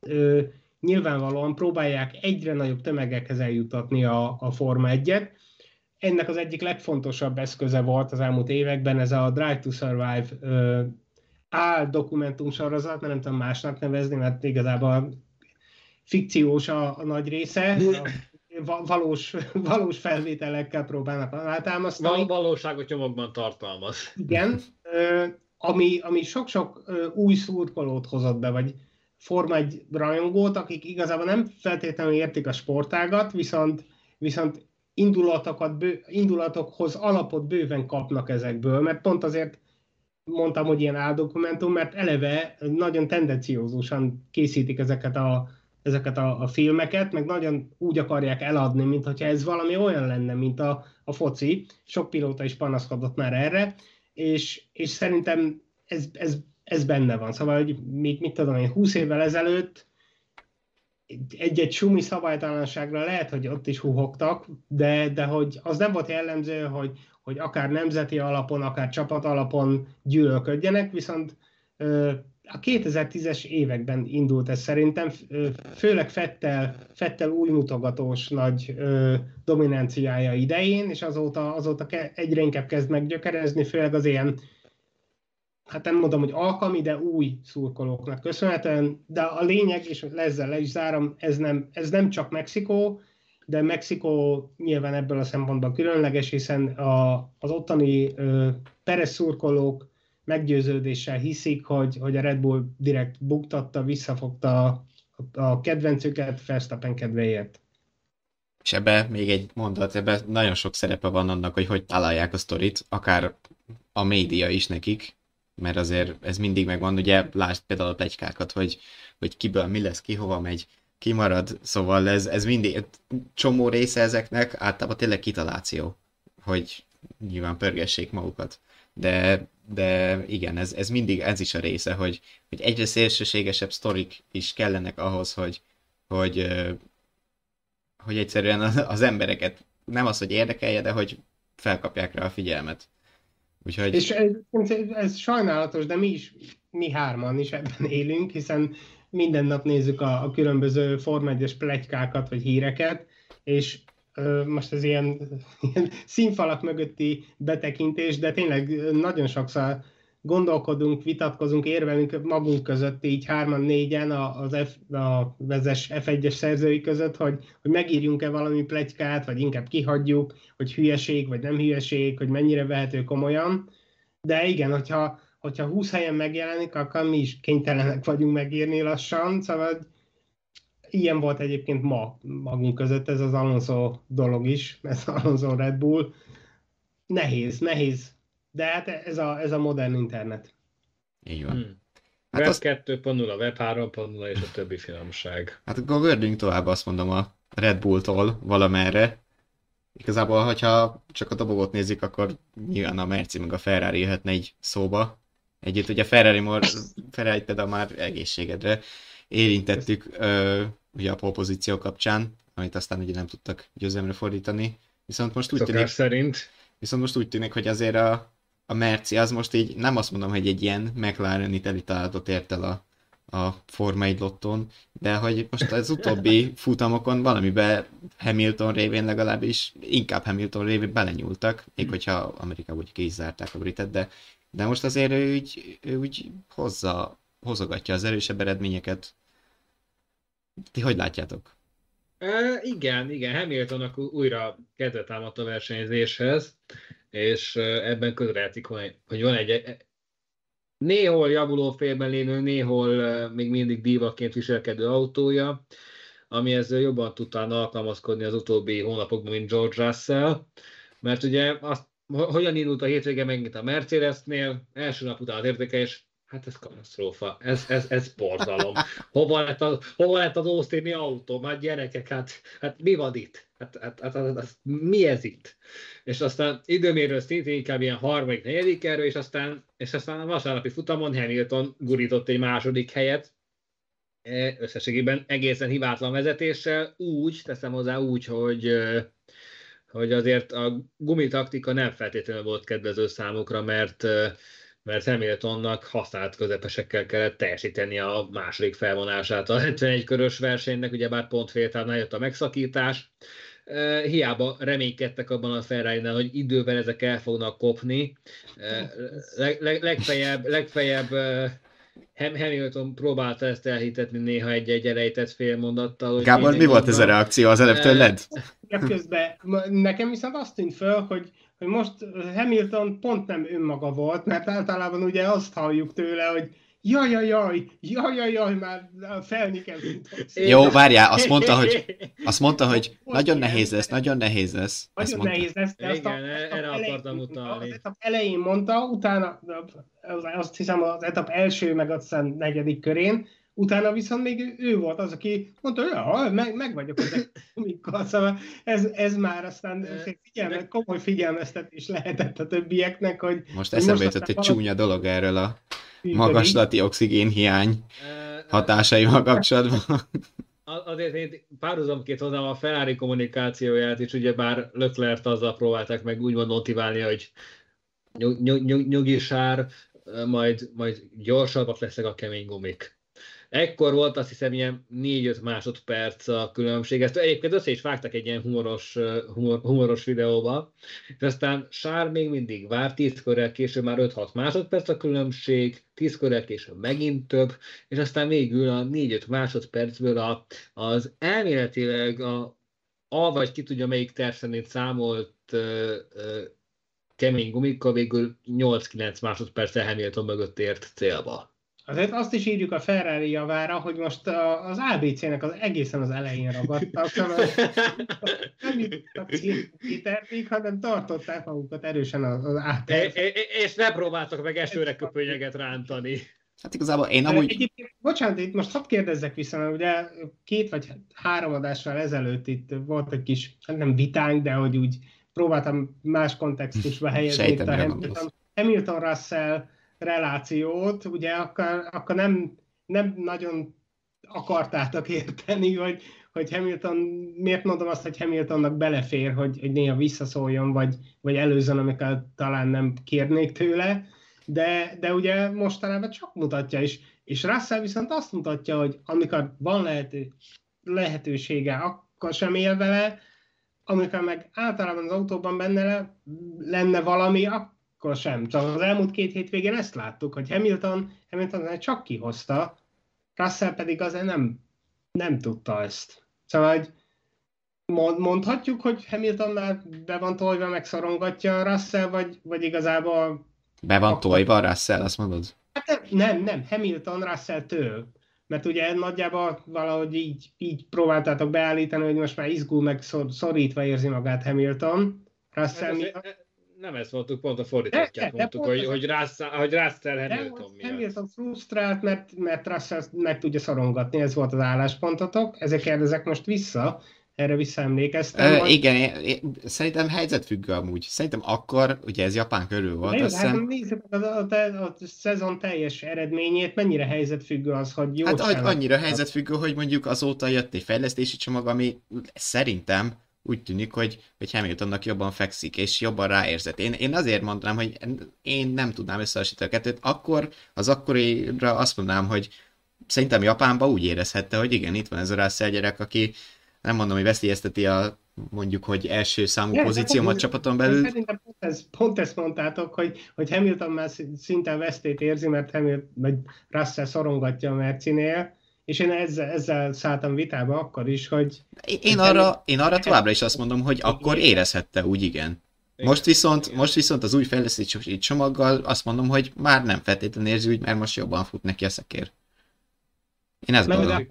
ö, nyilvánvalóan próbálják egyre nagyobb tömegekhez eljutatni a, a Forma 1-et. Ennek az egyik legfontosabb eszköze volt az elmúlt években ez a Drive to Survive ö, áll dokumentum sorozat, mert nem tudom másnak nevezni, mert igazából fikciós a, a nagy része, a valós, valós felvételekkel próbálnak alátámasztani. Val- valóságot nyomokban tartalmaz. Igen, ami, ami sok-sok új szurkolót hozott be, vagy Forma egy rajongót, akik igazából nem feltétlenül értik a sportágat, viszont, viszont indulatokat, bő, indulatokhoz alapot bőven kapnak ezekből, mert pont azért mondtam, hogy ilyen áldokumentum, mert eleve nagyon tendenciózusan készítik ezeket a ezeket a, a filmeket, meg nagyon úgy akarják eladni, mint hogyha ez valami olyan lenne, mint a, a foci. Sok pilóta is panaszkodott már erre, és, és szerintem ez, ez, ez benne van. Szóval, hogy mit, mit tudom én, 20 évvel ezelőtt egy-egy sumi szabálytalanságra lehet, hogy ott is huhogtak, de, de hogy az nem volt jellemző, hogy, hogy akár nemzeti alapon, akár csapat alapon gyűlölködjenek, viszont a 2010-es években indult ez szerintem, főleg Fettel, Fettel új mutogatós nagy ö, dominanciája idején, és azóta, azóta egyre inkább kezd meggyökerezni, főleg az ilyen, hát nem mondom, hogy alkalmi, de új szurkolóknak köszönhetően, de a lényeg, és ezzel le is zárom, ez nem, ez nem csak Mexikó, de Mexikó nyilván ebből a szempontból különleges, hiszen a, az ottani ö, Perez szurkolók meggyőződéssel hiszik, hogy, hogy a Red Bull direkt buktatta, visszafogta a kedvencüket Verstappen kedvéért. És ebbe még egy mondat, ebbe nagyon sok szerepe van annak, hogy hogy találják a sztorit, akár a média is nekik, mert azért ez mindig megvan, ugye lásd például a plegykákat, hogy, hogy kiből mi lesz, ki hova megy, ki marad, szóval ez, ez mindig, csomó része ezeknek általában tényleg kitaláció, hogy nyilván pörgessék magukat. De, de igen, ez, ez mindig, ez is a része, hogy, hogy egyre szélsőségesebb sztorik is kellenek ahhoz, hogy, hogy, hogy egyszerűen az embereket nem az, hogy érdekelje, de hogy felkapják rá a figyelmet. Úgyhogy... És ez, ez sajnálatos, de mi is, mi hárman is ebben élünk, hiszen minden nap nézzük a, a különböző Form 1 plegykákat, vagy híreket, és most ez ilyen, ilyen színfalak mögötti betekintés, de tényleg nagyon sokszor gondolkodunk, vitatkozunk, érvelünk magunk között, így hárman, négyen az F, a vezes F1-es szerzői között, hogy, hogy megírjunk-e valami plegykát, vagy inkább kihagyjuk, hogy hülyeség, vagy nem hülyeség, hogy mennyire vehető komolyan. De igen, hogyha, hogyha 20 helyen megjelenik, akkor mi is kénytelenek vagyunk megírni lassan, szóval ilyen volt egyébként ma magunk között ez az Alonso dolog is, ez az Alonso Red Bull. Nehéz, nehéz de hát ez a, ez a modern internet. Így van. Hmm. Hát web az... 2.0, Web 3.0 és a többi finomság. Hát akkor gördünk tovább, azt mondom, a Red Bull-tól valamerre. Igazából, hogyha csak a dobogot nézik, akkor nyilván a Merci meg a Ferrari jöhetne egy szóba. Együtt ugye Ferrari, mor, Ferrari például már egészségedre érintettük ö, ugye a polpozíció kapcsán, amit aztán ugye nem tudtak győzelemre fordítani. Viszont most úgy Szokás tűnik, szerint. Viszont most úgy tűnik, hogy azért a, a Merci az most így nem azt mondom, hogy egy ilyen McLaren teli találatot ért el a, a Forma 1 lotton, de hogy most az utóbbi futamokon valamiben Hamilton révén legalábbis, inkább Hamilton révén belenyúltak, még hogyha Amerikában úgy ki is zárták a britet, de, de most azért ő úgy, ő úgy hozza, hozogatja az erősebb eredményeket. Ti hogy látjátok? E, igen, igen, Hamiltonnak újra kedve támadt a versenyzéshez és ebben közrejátszik, hogy van egy e, néhol javuló félben lévő, néhol még mindig dívaként viselkedő autója, amihez jobban tudtál alkalmazkodni az utóbbi hónapokban, mint George Russell, mert ugye azt, hogyan indult a hétvége megint a Mercedesnél, első nap után az értékelés, Hát ez katasztrófa, ez, ez, ez borzalom. Hova lett, a, hova lett az Austin autó? Már gyerekek, hát, hát mi van itt? Hát, hát, hát, hát, hát mi ez itt? És aztán időmérő szintén inkább ilyen harmadik, negyedik erő, és aztán, és aztán a vasárnapi futamon Hamilton gurított egy második helyet, e, összességében egészen hibátlan vezetéssel, úgy, teszem hozzá úgy, hogy hogy azért a gumitaktika nem feltétlenül volt kedvező számukra, mert mert Hamiltonnak használt közepesekkel kellett teljesíteni a második felvonását a 71 körös versenynek, ugyebár pont féltávnál jött a megszakítás. Hiába reménykedtek abban a ferrari hogy idővel ezek el fognak kopni. Leg, leg, legfeljebb, legfeljebb Hamilton próbálta ezt elhitetni néha egy-egy elejtett félmondattal. Gábor, mi volt ez a reakció az előbb tőled? Közben nekem viszont azt tűnt föl, hogy hogy most Hamilton pont nem önmaga volt, mert általában ugye azt halljuk tőle, hogy jaj, jaj, jaj, jaj, jaj, jaj, már felni kell. Jó, várjál, azt mondta, hogy, azt mondta, hogy nagyon nehéz lesz, nagyon nehéz lesz. Nagyon nehéz lesz, de azt Igen, a, erre akartam utalni. Az etap elején mondta, utána azt hiszem az etap első, meg aztán negyedik körén, Utána viszont még ő volt az, aki mondta, hogy ja, meg, meg vagyok ezek komikkal, szóval ez, ez már aztán figyelme, komoly figyelmeztetés lehetett a többieknek, hogy... Most eszembe jutott egy csúnya dolog erről a magaslati oxigénhiány hatásaival kapcsolatban. Azért én párhuzamként hozzám a Ferrari kommunikációját is, ugye bár Leclerc azzal próbálták meg úgymond motiválni, hogy nyug, nyug, nyugisár, majd, majd gyorsabbak lesznek a kemény gumik. Ekkor volt azt hiszem ilyen 4-5 másodperc a különbség. Ezt egyébként össze is vágtak egy ilyen humoros, humor, humoros videóba. És aztán Sár még mindig vár, 10 körrel később már 5-6 másodperc a különbség, 10 körrel később megint több, és aztán végül a 4-5 másodpercből a, az elméletileg a, a vagy ki tudja melyik terv szerint számolt ö, ö, kemény gumikkal végül 8-9 másodperccel Hamilton mögött ért célba. Azért azt is írjuk a Ferrari javára, hogy most az ABC-nek az egészen az elején ragadtak, szóval nem jutottak kiterték, hanem tartották magukat erősen az, át. És ne próbáltak meg esőre köpönyeget rántani. Hát igazából én amúgy... Egyébként, bocsánat, itt most hadd kérdezzek vissza, mert ugye két vagy három adással ezelőtt itt volt egy kis, hát nem vitánk, de hogy úgy próbáltam más kontextusba helyezni itt a Hamilton, Hamilton Russell relációt, ugye akkor, akkor nem, nem nagyon akartátok érteni, hogy, hogy Hamilton, miért mondom azt, hogy Hamiltonnak belefér, hogy, hogy néha visszaszóljon, vagy, vagy előzön, amikor talán nem kérnék tőle, de, de ugye mostanában csak mutatja is, és Russell viszont azt mutatja, hogy amikor van lehető, lehetősége, akkor sem él vele, amikor meg általában az autóban benne le, lenne valami, akkor sem. Csak az elmúlt két hétvégén ezt láttuk, hogy Hamilton, Hamilton csak kihozta, Russell pedig azért nem, nem tudta ezt. Szóval, hogy mondhatjuk, hogy Hamilton már be van tolva, megszorongatja a Russell, vagy, vagy igazából... Be van akkor... tolva a Russell, azt mondod? Hát nem, nem, Hamilton Russell-től. Mert ugye nagyjából valahogy így, így próbáltátok beállítani, hogy most már izgul, meg szor, szorítva érzi magát Hamilton. Russell hát miatt nem ezt mondtuk, pont a fordítottját mondtuk, hogy, hogy, Russell, hogy Russell Hamilton miatt. Hamilton frusztrált, mert, mert Russell meg tudja szorongatni, ez volt az álláspontotok, ezért kérdezek most vissza, erre visszaemlékeztem. Ö. Igen, én, én, szerintem helyzetfüggő amúgy. Szerintem akkor, ugye ez Japán körül volt. Jó, hát nézzük a, a, a, a, szezon teljes eredményét, mennyire helyzetfüggő az, hogy jó Hát annyira helyzetfüggő, hogy mondjuk azóta jött egy fejlesztési csomag, ami szerintem úgy tűnik, hogy, hogy Hamiltonnak jobban fekszik, és jobban ráérzett. Én, én azért mondanám, hogy én nem tudnám összehasonlítani a kettőt. Akkor, az akkorira azt mondanám, hogy szerintem Japánban úgy érezhette, hogy igen, itt van ez a Russell gyerek, aki nem mondom, hogy veszélyezteti a mondjuk, hogy első számú ja, pozíciómat csapaton belül. Szerintem pont, ez, pont ezt mondtátok, hogy, hogy Hamilton már szinte vesztét érzi, mert Hamilton, vagy Russell szorongatja a Mercinél, és én ezzel, ezzel szálltam vitába akkor is, hogy... Én arra, én arra továbbra is azt mondom, hogy akkor érezhette úgy, igen. Most viszont, most viszont az új fejlesztési csomaggal azt mondom, hogy már nem feltétlenül érzi úgy, mert most jobban fut neki a szekér. Én ezt gondolom.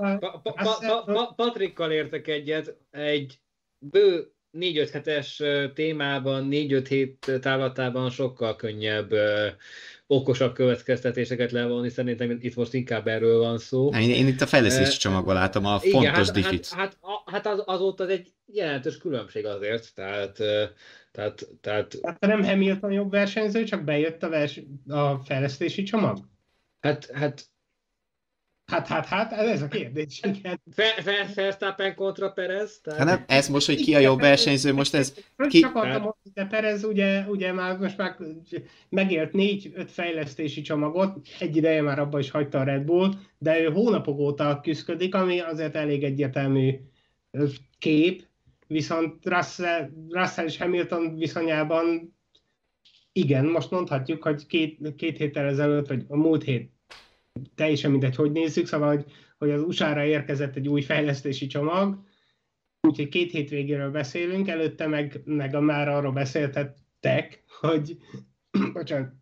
Patrikkal értek egyet, egy bő 4-5 hetes témában, 4-5 hét távlatában sokkal könnyebb okosabb következtetéseket levonni, szerintem itt most inkább erről van szó. Én, én itt a fejlesztési csomagban látom a igen, fontos hát, diffit. Hát, hát, hát az, azóta az egy jelentős különbség azért, tehát tehát, tehát... tehát nem Hamilton jobb versenyző, csak bejött a, vers- a fejlesztési csomag? Hát, hát Hát, hát, hát, ez a kérdés, igen. Verstappen kontra Perez? Tehát... Hát nem, ez most, hogy ki a jobb versenyző, most ez... Ki... Csak akartam mondani, de Perez ugye, ugye már most már megélt négy-öt fejlesztési csomagot, egy ideje már abba is hagyta a Red Bull, de ő hónapok óta küzdik, ami azért elég egyértelmű kép, viszont Russell, Russell és Hamilton viszonyában igen, most mondhatjuk, hogy két, két héttel ezelőtt, vagy a múlt hét teljesen mindegy, hogy nézzük, szóval, hogy, hogy az USA-ra érkezett egy új fejlesztési csomag, úgyhogy két hétvégéről beszélünk, előtte meg, meg a már arról beszéltettek, hogy, bocsánat,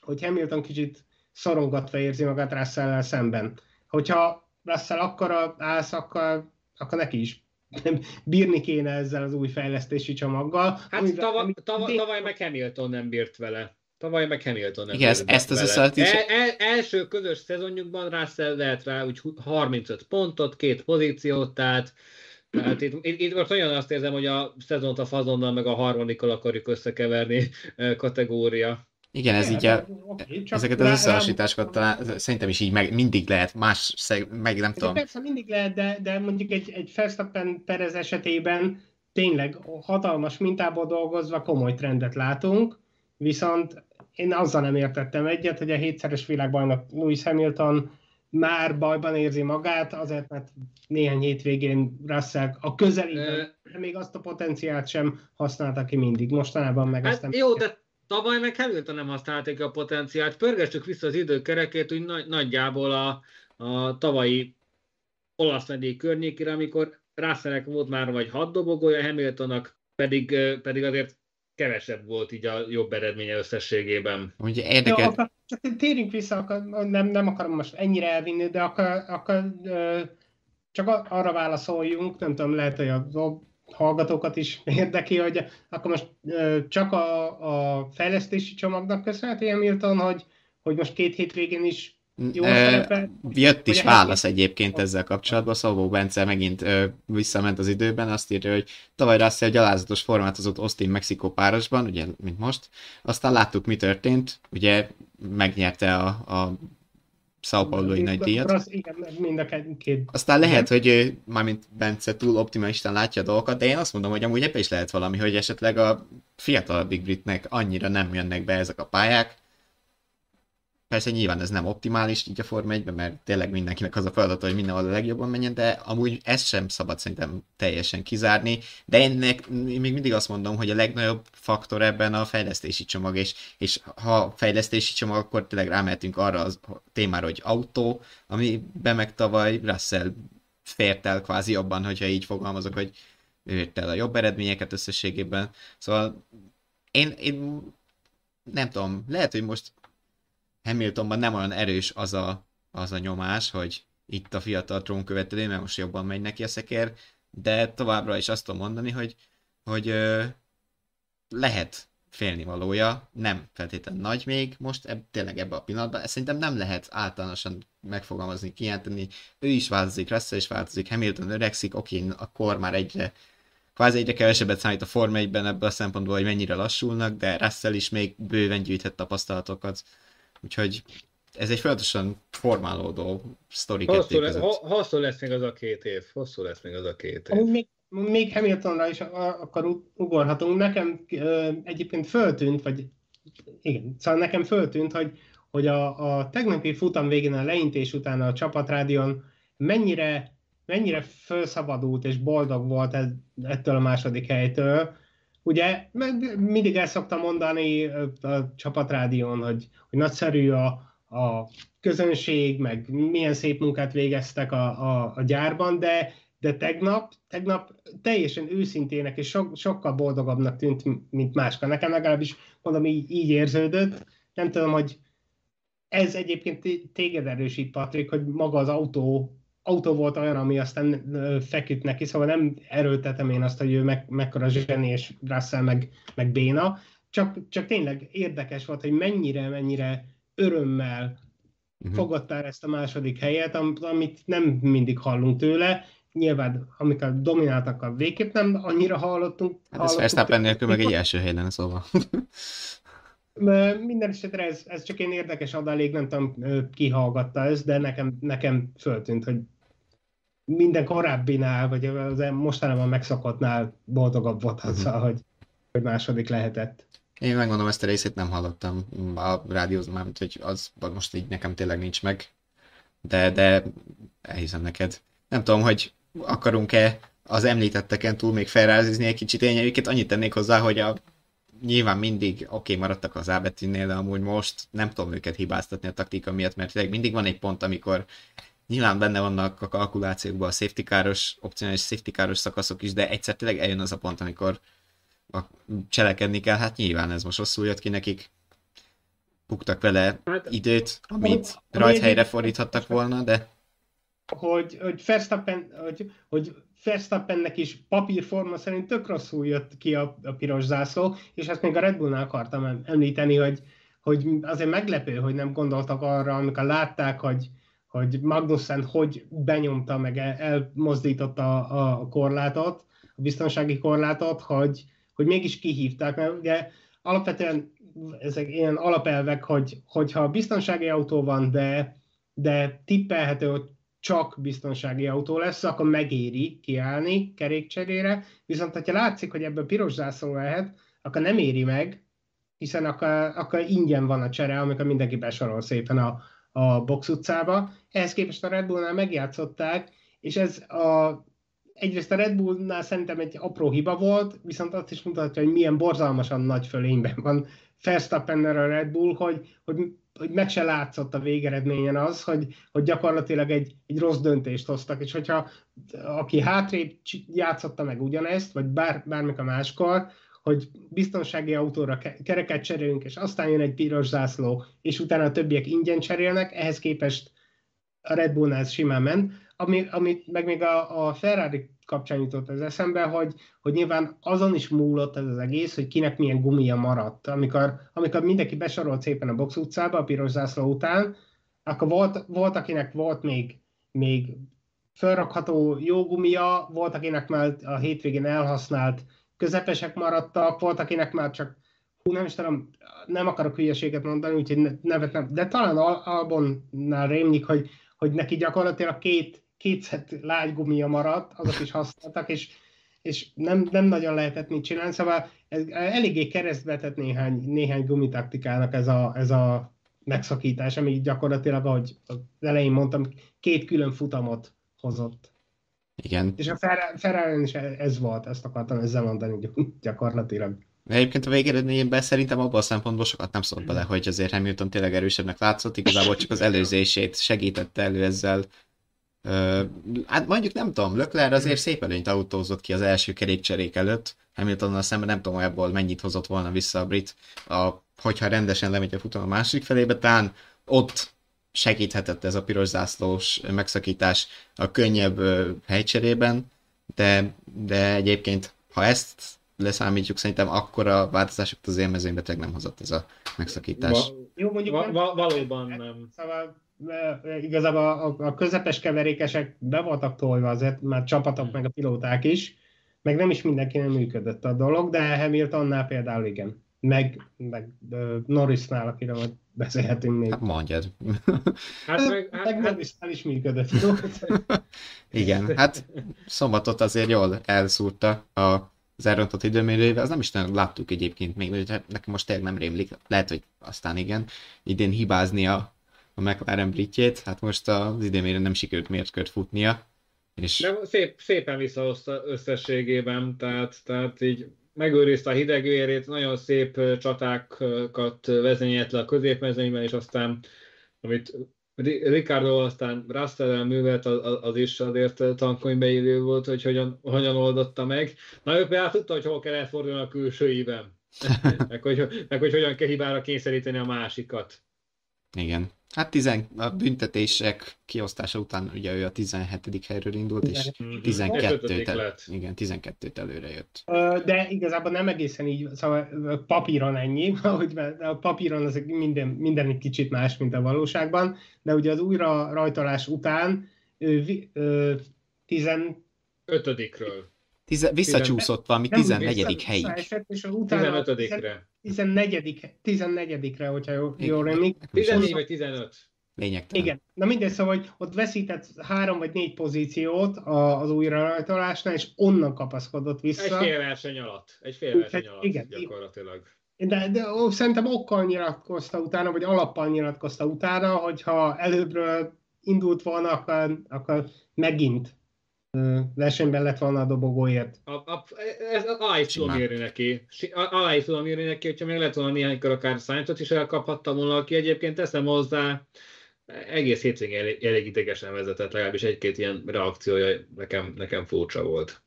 hogy Hamilton kicsit szorongatva érzi magát russell szemben. Hogyha Russell akkor állsz, akkor, akkor neki is bírni kéne ezzel az új fejlesztési csomaggal. Hát amire, tavaly, tavaly, tavaly meg Hamilton nem bírt vele. Tavaly meg Hamilton nem Igen, ezt az összeállt is. El, el, első közös szezonjukban Russell lehet rá úgy 35 pontot, két pozíciót, tehát tehát itt, itt, itt most olyan azt érzem, hogy a szezont a fazonnal meg a harmadikkal akarjuk összekeverni kategória. Igen, ez így a, okay, ezeket az összehasonlításokat talán szerintem is így meg, mindig lehet, más, meg nem tudom. Persze mindig lehet, de, de mondjuk egy, egy Verstappen Perez esetében tényleg hatalmas mintából dolgozva komoly trendet látunk, viszont én azzal nem értettem egyet, hogy a hétszeres világbajnok Lewis Hamilton már bajban érzi magát, azért, mert néhány hétvégén Russell a de még azt a potenciált sem használta ki mindig. Mostanában meg hát azt nem... Jó, de tavaly meg Hamilton nem használták a potenciált. Pörgessük vissza az időkerekét, úgy nagy, nagyjából a, a tavalyi olasz medély környékére, amikor Russellnek volt már vagy hat dobogója, Hamiltonnak pedig, pedig azért kevesebb volt így a jobb eredménye összességében. Ugye érdekes, Csak térjünk vissza, akar, nem, nem akarom most ennyire elvinni, de akkor, akkor csak arra válaszoljunk, nem tudom, lehet, hogy a hallgatókat is érdekli, hogy akkor most csak a, a fejlesztési csomagnak köszönhető Hamilton, hogy, hogy most két hétvégén is jó e, Jött is válasz egyébként ezzel kapcsolatban, Szabó Bence megint ö, visszament az időben, azt írja, hogy tavaly Russell gyalázatos formátozott Austin Mexikó párosban, ugye, mint most, aztán láttuk, mi történt, ugye megnyerte a, a Sao Paulo-i nagy díjat. Igen, mind a két. Aztán lehet, hogy mármint Bence túl optimistán látja a dolgokat, de én azt mondom, hogy amúgy ebbe is lehet valami, hogy esetleg a fiatalabbik britnek annyira nem jönnek be ezek a pályák, Persze nyilván ez nem optimális így a Forma 1 mert tényleg mindenkinek az a feladata, hogy mindenhol a legjobban menjen, de amúgy ezt sem szabad szerintem teljesen kizárni, de ennek még mindig azt mondom, hogy a legnagyobb faktor ebben a fejlesztési csomag, és, és ha fejlesztési csomag, akkor tényleg rámehetünk arra a témára, hogy autó, ami be meg tavaly Russell fért el kvázi abban, hogyha így fogalmazok, hogy ő el a jobb eredményeket összességében. Szóval én, én nem tudom, lehet, hogy most Hamiltonban nem olyan erős az a, az a nyomás, hogy itt a fiatal trónkövetelő, mert most jobban megy neki a szekér, de továbbra is azt tudom mondani, hogy, hogy ö, lehet félnivalója, nem feltétlenül nagy még most, eb, tényleg ebben a pillanatban, ezt szerintem nem lehet általánosan megfogalmazni, kijelenteni. Ő is változik, Russell is változik, Hamilton öregszik, oké, akkor már egyre kvázi egyre kevesebbet számít a Forma 1-ben ebből a szempontból, hogy mennyire lassulnak, de Russell is még bőven gyűjthet tapasztalatokat. Úgyhogy ez egy folyamatosan formálódó sztori hosszú, le, hosszú lesz még az a két év. Hosszú lesz még az a két év. Még, még Hamiltonra is akkor ugorhatunk. Nekem egyébként föltűnt, vagy igen, szóval nekem föltűnt, hogy, hogy a, a tegnapi futam végén a leintés után a csapatrádion mennyire, mennyire felszabadult és boldog volt ez, ettől a második helytől, Ugye mindig el szoktam mondani a csapatrádión, hogy, hogy nagyszerű a, a közönség, meg milyen szép munkát végeztek a, a, a gyárban, de, de tegnap, tegnap teljesen őszintének és so, sokkal boldogabbnak tűnt, mint máskor. Nekem legalábbis mondom, így, így érződött. Nem tudom, hogy ez egyébként téged erősít, Patrik, hogy maga az autó autó volt olyan, ami aztán feküdt neki, szóval nem erőltetem én azt, hogy ő meg, mekkora zseni, és Russell meg, meg béna, csak, csak tényleg érdekes volt, hogy mennyire, mennyire örömmel uh-huh. fogadta el ezt a második helyet, amit nem mindig hallunk tőle. Nyilván, amikor domináltak a végképp nem annyira hallottunk. Hát ez Verstappen nélkül meg egy első hely lenne, szóval. Minden esetre ez, ez csak én érdekes adalék, nem tudom, ki hallgatta ezt, de nekem, nekem föltűnt, hogy minden korábbinál, vagy az mostanában megszokottnál boldogabb volt az, uh-huh. hogy, hogy második lehetett. Én megmondom, ezt a részét nem hallottam a rádiózban, mármint, hogy az most így nekem tényleg nincs meg, de, de elhiszem neked. Nem tudom, hogy akarunk-e az említetteken túl még felrázizni egy kicsit én annyit tennék hozzá, hogy a, nyilván mindig oké, okay, maradtak az ábetűnél, de amúgy most nem tudom őket hibáztatni a taktika miatt, mert mindig van egy pont, amikor Nyilván benne vannak a kalkulációkban a safety káros, opcionális safety káros szakaszok is, de egyszer tényleg eljön az a pont, amikor a, cselekedni kell. Hát nyilván ez most rosszul jött ki nekik. Buktak vele hát, időt, amit rajthelyre fordíthattak volna, de... Hogy, hogy Verstappen, hogy, hogy Verstappennek is papírforma szerint tök rosszul jött ki a, a piros zászló, és ezt még a Red Bullnál akartam említeni, hogy, hogy azért meglepő, hogy nem gondoltak arra, amikor látták, hogy, hogy Magnussen hogy benyomta, meg elmozdította a korlátot, a biztonsági korlátot, hogy, hogy mégis kihívták, mert ugye alapvetően ezek ilyen alapelvek, hogy, hogyha biztonsági autó van, de, de tippelhető, hogy csak biztonsági autó lesz, akkor megéri kiállni kerékcserére, viszont ha látszik, hogy ebből piros zászló lehet, akkor nem éri meg, hiszen akkor, akkor ingyen van a csere, amikor mindenki besorol szépen a, a box utcába. Ehhez képest a Red Bullnál megjátszották, és ez a, egyrészt a Red Bullnál szerintem egy apró hiba volt, viszont azt is mutatja, hogy milyen borzalmasan nagy fölényben van Verstappennel a Red Bull, hogy, hogy, hogy meg se látszott a végeredményen az, hogy, hogy gyakorlatilag egy, egy rossz döntést hoztak, és hogyha aki hátrébb játszotta meg ugyanezt, vagy bár, bármik a máskor, hogy biztonsági autóra kereket cserélünk, és aztán jön egy piros zászló, és utána a többiek ingyen cserélnek, ehhez képest a Red Bullnál ez simán ment, ami, ami meg még a, a Ferrari kapcsán jutott az eszembe, hogy, hogy nyilván azon is múlott ez az egész, hogy kinek milyen gumia maradt. Amikor, amikor mindenki besorolt szépen a box utcába a piros zászló után, akkor volt, volt akinek volt még, még felrakható jó gumia, volt akinek már a hétvégén elhasznált közepesek maradtak, volt akinek már csak hú, nem is tudom, nem akarok hülyeséget mondani, úgyhogy nevet nem, de talán Albonnál rémlik, hogy, hogy neki gyakorlatilag két, kétszet lágy gumia maradt, azok is használtak, és, és nem, nem nagyon lehetett mit csinálni, szóval ez eléggé keresztbe néhány, néhány gumitaktikának ez a, ez a megszakítás, ami gyakorlatilag, ahogy az elején mondtam, két külön futamot hozott. Igen. És a Ferrari is ez volt, ezt akartam ezzel mondani gyakorlatilag. Egyébként a végeredményében szerintem abban a szempontból sokat nem szólt bele, hogy azért Hamilton tényleg erősebbnek látszott, igazából csak az előzését segítette elő ezzel. Uh, hát mondjuk nem tudom, Leclerc azért szép előnyt autózott ki az első kerékcserék előtt, Hamiltonnal szemben nem tudom, ebből mennyit hozott volna vissza a brit, a, hogyha rendesen lemegy a futam a másik felébe, talán ott segíthetett ez a piros zászlós megszakítás a könnyebb helycserében, de, de egyébként, ha ezt leszámítjuk, szerintem akkora változásokat az élmezőnyben nem hozott ez a megszakítás. Va- Jó, mondjuk va- va- valóban nem. Szóval igazából a, a közepes keverékesek be voltak tolva azért, már csapatok meg a pilóták is, meg nem is mindenkinek működött a dolog, de Hamiltonnál például igen. Meg, meg Norrisnál, akiről majd beszélhetünk még. Hát mondjad. Hát meg, hát, meg hát... is működött. Igen, hát szombatot azért jól elszúrta a az elrontott időmérőjével, az nem is nem láttuk egyébként még, hogy hát nekem most tényleg nem rémlik, lehet, hogy aztán igen, idén hibáznia a McLaren britjét, hát most az időmérő nem sikerült mértkört futnia. És... De szép, szépen visszahozta összességében, tehát, tehát így megőrizte a hidegvérét, nagyon szép csatákat vezényelt le a középmezőnyben, és aztán, amit Ricardo aztán Russell művelt, az, az is azért tankony beillő volt, hogy hogyan, hogyan oldotta meg. Na ő például tudta, hogy hol kell elfordulni a külső íven. meg, hogy, meg hogy hogyan kell hibára kényszeríteni a másikat. Igen. Hát tizen, a büntetések kiosztása után ugye ő a 17. helyről indult, és 12-t, el, igen, 12-t előre jött. De igazából nem egészen így, szóval papíron ennyi, hogy a papíron az minden, minden egy kicsit más, mint a valóságban, de ugye az újra rajtolás után 15-ről. Tize, visszacsúszott valami 14. helyig. És utána 15-re. 14. 14-re, hogyha jól, jól rémlik. 14 vagy 15. Lényegtelen. Igen, na mindegy, szóval, hogy ott veszített három vagy négy pozíciót az újra rajtolásnál, és onnan kapaszkodott vissza. Egy fél verseny alatt. Egy fél verseny alatt igen, gyakorlatilag. De, de ó, szerintem okkal nyilatkozta utána, vagy alappal nyilatkozta utána, hogyha előbbről indult volna, akkor, akkor megint versenyben lett volna a dobogóért. A, a, ez alá is tudom írni neki. Alá is tudom írni neki, hogyha még lett volna néhánykor akár Sainzot is elkaphatta volna, aki egyébként teszem hozzá, egész hétvégén elég, elég idegesen vezetett, legalábbis egy-két ilyen reakciója nekem, nekem furcsa volt.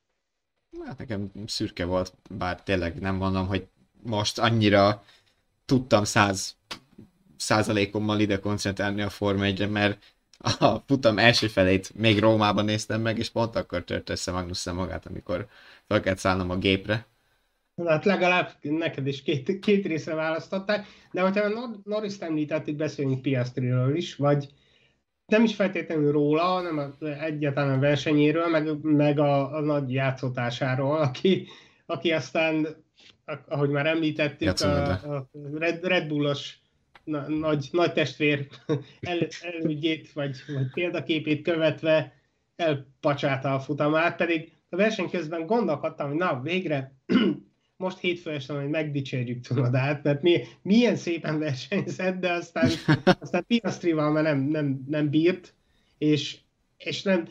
Hát nekem szürke volt, bár tényleg nem mondom, hogy most annyira tudtam száz százalékommal ide koncentrálni a Forma 1 mert a futam első felét még Rómában néztem meg, és pont akkor tört össze Magnussen magát, amikor fel kellett szállnom a gépre. Hát legalább neked is két, két részre választották, de hogyha a Norris említettük, beszélünk Piastriről is, vagy nem is feltétlenül róla, hanem egyáltalán a versenyéről, meg, meg a, a nagy játszótásáról, aki, aki aztán, ahogy már említettük, a, a Red, Red Bullos na, nagy, nagy testvér el, elügyét, vagy, vagy példaképét követve elpacsálta a futamát, pedig a verseny közben gondolkodtam, hogy na, végre most hétfő este hogy megdicsérjük Cunodát, mert mi, milyen szépen versenyzett, de aztán, aztán Piastrival már nem, nem, nem bírt, és, és nem,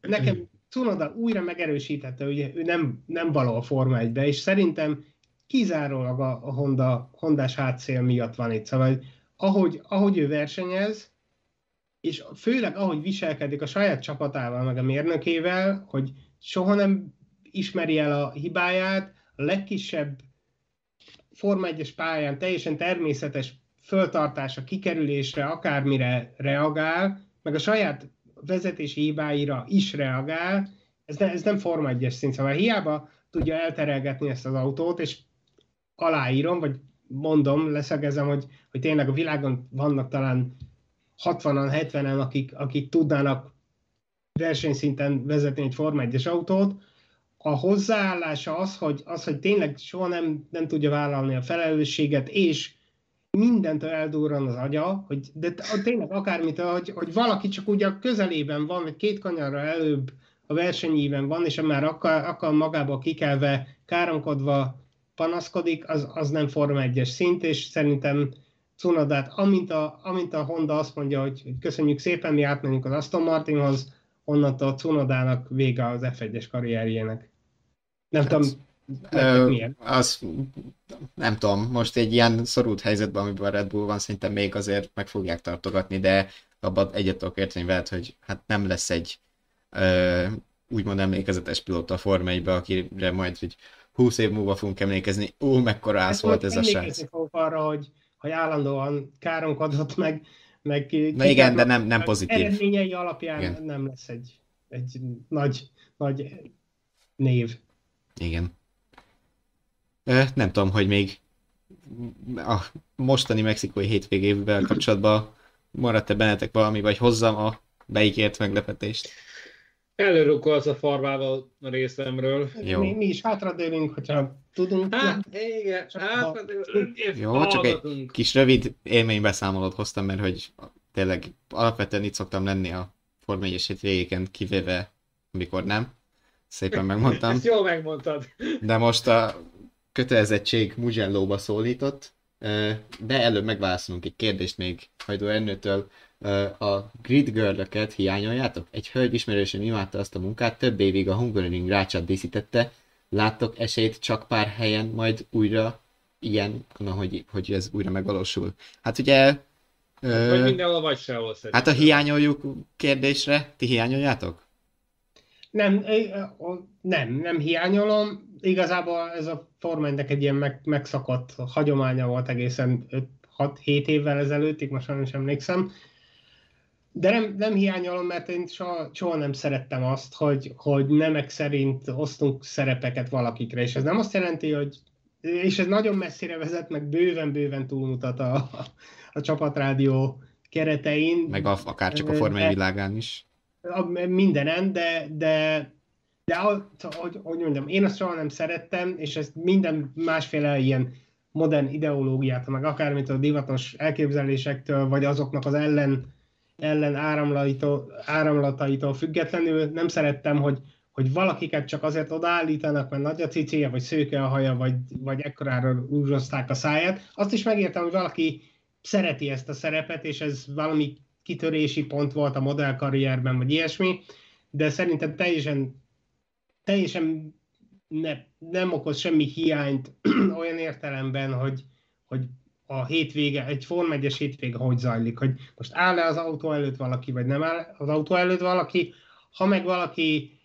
nekem Cunoda újra megerősítette, hogy ő nem, nem való a Forma 1 és szerintem kizárólag a, Honda, Hondás hátszél miatt van itt. Szóval, ahogy, ahogy ő versenyez, és főleg ahogy viselkedik a saját csapatával, meg a mérnökével, hogy soha nem ismeri el a hibáját, a legkisebb Forma 1-es pályán teljesen természetes föltartása, kikerülésre, akármire reagál, meg a saját vezetési hibáira is reagál, ez, ne, ez nem Forma 1-es szint, szóval hiába tudja elterelgetni ezt az autót, és aláírom, vagy mondom, leszegezem, hogy, hogy tényleg a világon vannak talán 60-an, 70-en, akik, akik tudnának versenyszinten vezetni egy Forma 1-es autót, a hozzáállása az, hogy, az, hogy tényleg soha nem, nem tudja vállalni a felelősséget, és mindent eldurran az agya, hogy, de tényleg akármit, hogy, hogy valaki csak ugye a közelében van, vagy két kanyarra előbb a versenyében van, és már akar, akar magába kikelve, káromkodva panaszkodik, az, az nem Forma 1-es szint, és szerintem Cunodát, amint a, amint a Honda azt mondja, hogy, hogy köszönjük szépen, mi átmenjünk az Aston Martinhoz, onnantól Cunodának vége az F1-es karrierjének. Nem hát, tudom, ö, az, nem tudom, most egy ilyen szorult helyzetben, amiben a Red Bull van, szerintem még azért meg fogják tartogatni, de abban egyet tudok érteni veled, hogy hát nem lesz egy ö, úgymond emlékezetes pilóta a formaiba, akire majd hogy 20 év múlva fogunk emlékezni, ó, mekkora ász volt ez a srác. fogok arra, hogy, hogy állandóan káromkodott meg, meg Na igen, de nem, nem pozitív. Eredményei alapján igen. nem lesz egy, egy nagy, nagy név. Igen. Ö, nem tudom, hogy még a mostani mexikói hétvégével kapcsolatban maradt-e bennetek valami, vagy hozzam a beígért meglepetést? Előrukkolsz a farmával a részemről. Jó. Mi, mi is hátradőlünk, hogyha tudunk. Hát, igen, hátradőlünk. Jó, csak egy kis rövid élménybeszámolót hoztam, mert hogy tényleg alapvetően itt szoktam lenni a Forma 1 végéken, kivéve amikor nem. Szépen megmondtam. Ezt jól megmondtad. De most a kötelezettség Mugello-ba szólított, de előbb megválaszolunk egy kérdést még Hajdó Ernőtől. A Grid girl hiányoljátok? Egy hölgy ismerősen imádta azt a munkát, több évig a Hungaroring rácsát díszítette. Láttok esélyt csak pár helyen majd újra ilyen, na, hogy, hogy ez újra megvalósul? Hát ugye... Hát, vagy mindenhol, vagy sehol szerintem. Hát a hiányoljuk kérdésre, ti hiányoljátok? Nem, nem, nem hiányolom. Igazából ez a Formennek egy ilyen meg, megszakadt hagyománya volt egészen 6-7 évvel ezelőttig, most nem is emlékszem. De nem, nem hiányolom, mert én soha, soha nem szerettem azt, hogy, hogy nemek szerint osztunk szerepeket valakikre, és ez nem azt jelenti, hogy és ez nagyon messzire vezet, meg bőven-bőven túlmutat a, a, a csapatrádió keretein. Meg a, akár csak a formai világán is mindenen, de, de, de hogy, hogy mondjam, én azt soha nem szerettem, és ezt minden másféle ilyen modern ideológiát, meg akármit a divatos elképzelésektől, vagy azoknak az ellen, ellen áramlataitól, függetlenül nem szerettem, hogy, hogy valakiket csak azért odaállítanak, mert nagy a cicéje, vagy szőke a haja, vagy, vagy ekkorára úrozták a száját. Azt is megértem, hogy valaki szereti ezt a szerepet, és ez valami kitörési pont volt a modellkarrierben, vagy ilyesmi, de szerintem teljesen, teljesen ne, nem okoz semmi hiányt olyan értelemben, hogy, hogy a hétvége, egy Form 1 hétvége hogy zajlik, hogy most áll-e az autó előtt valaki, vagy nem áll az autó előtt valaki, ha meg valaki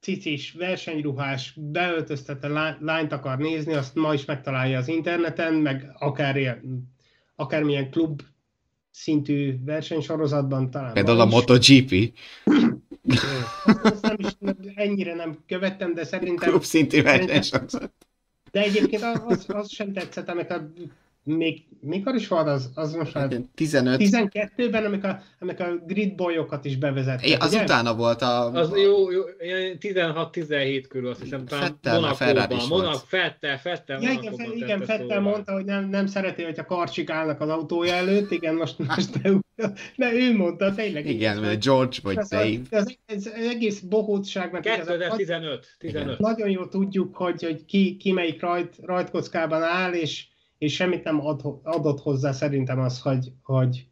cicis, versenyruhás, beöltöztetett lányt akar nézni, azt ma is megtalálja az interneten, meg akár akármilyen klub szintű versenysorozatban talán. Például a MotoGP. Azt nem is, ennyire nem követtem, de szerintem... Klub szintű versenysorozat. De egyébként az, az sem tetszett, amikor még, mikor is volt az? Az most már 15. 12-ben, amikor, amikor a grid bolyokat is bevezettek. É, az ugye? utána volt a... Az jó, jó 16-17 körül, azt hiszem, talán Monakóban. Monak, Fettel, Fettel, ja, igen, fe, igen Fettel szóval. mondta, hogy nem, nem szereti, hogy a karcsik állnak az autója előtt, igen, most, most de, de ő mondta, tényleg. Igen, mert George vagy az, Dave. Az, az, az egész bohótságnak... 2015. 15. Nagyon jól tudjuk, hogy, hogy ki, ki melyik rajt, rajtkockában áll, és és semmit nem ad, adott hozzá szerintem az, hogy, hogy,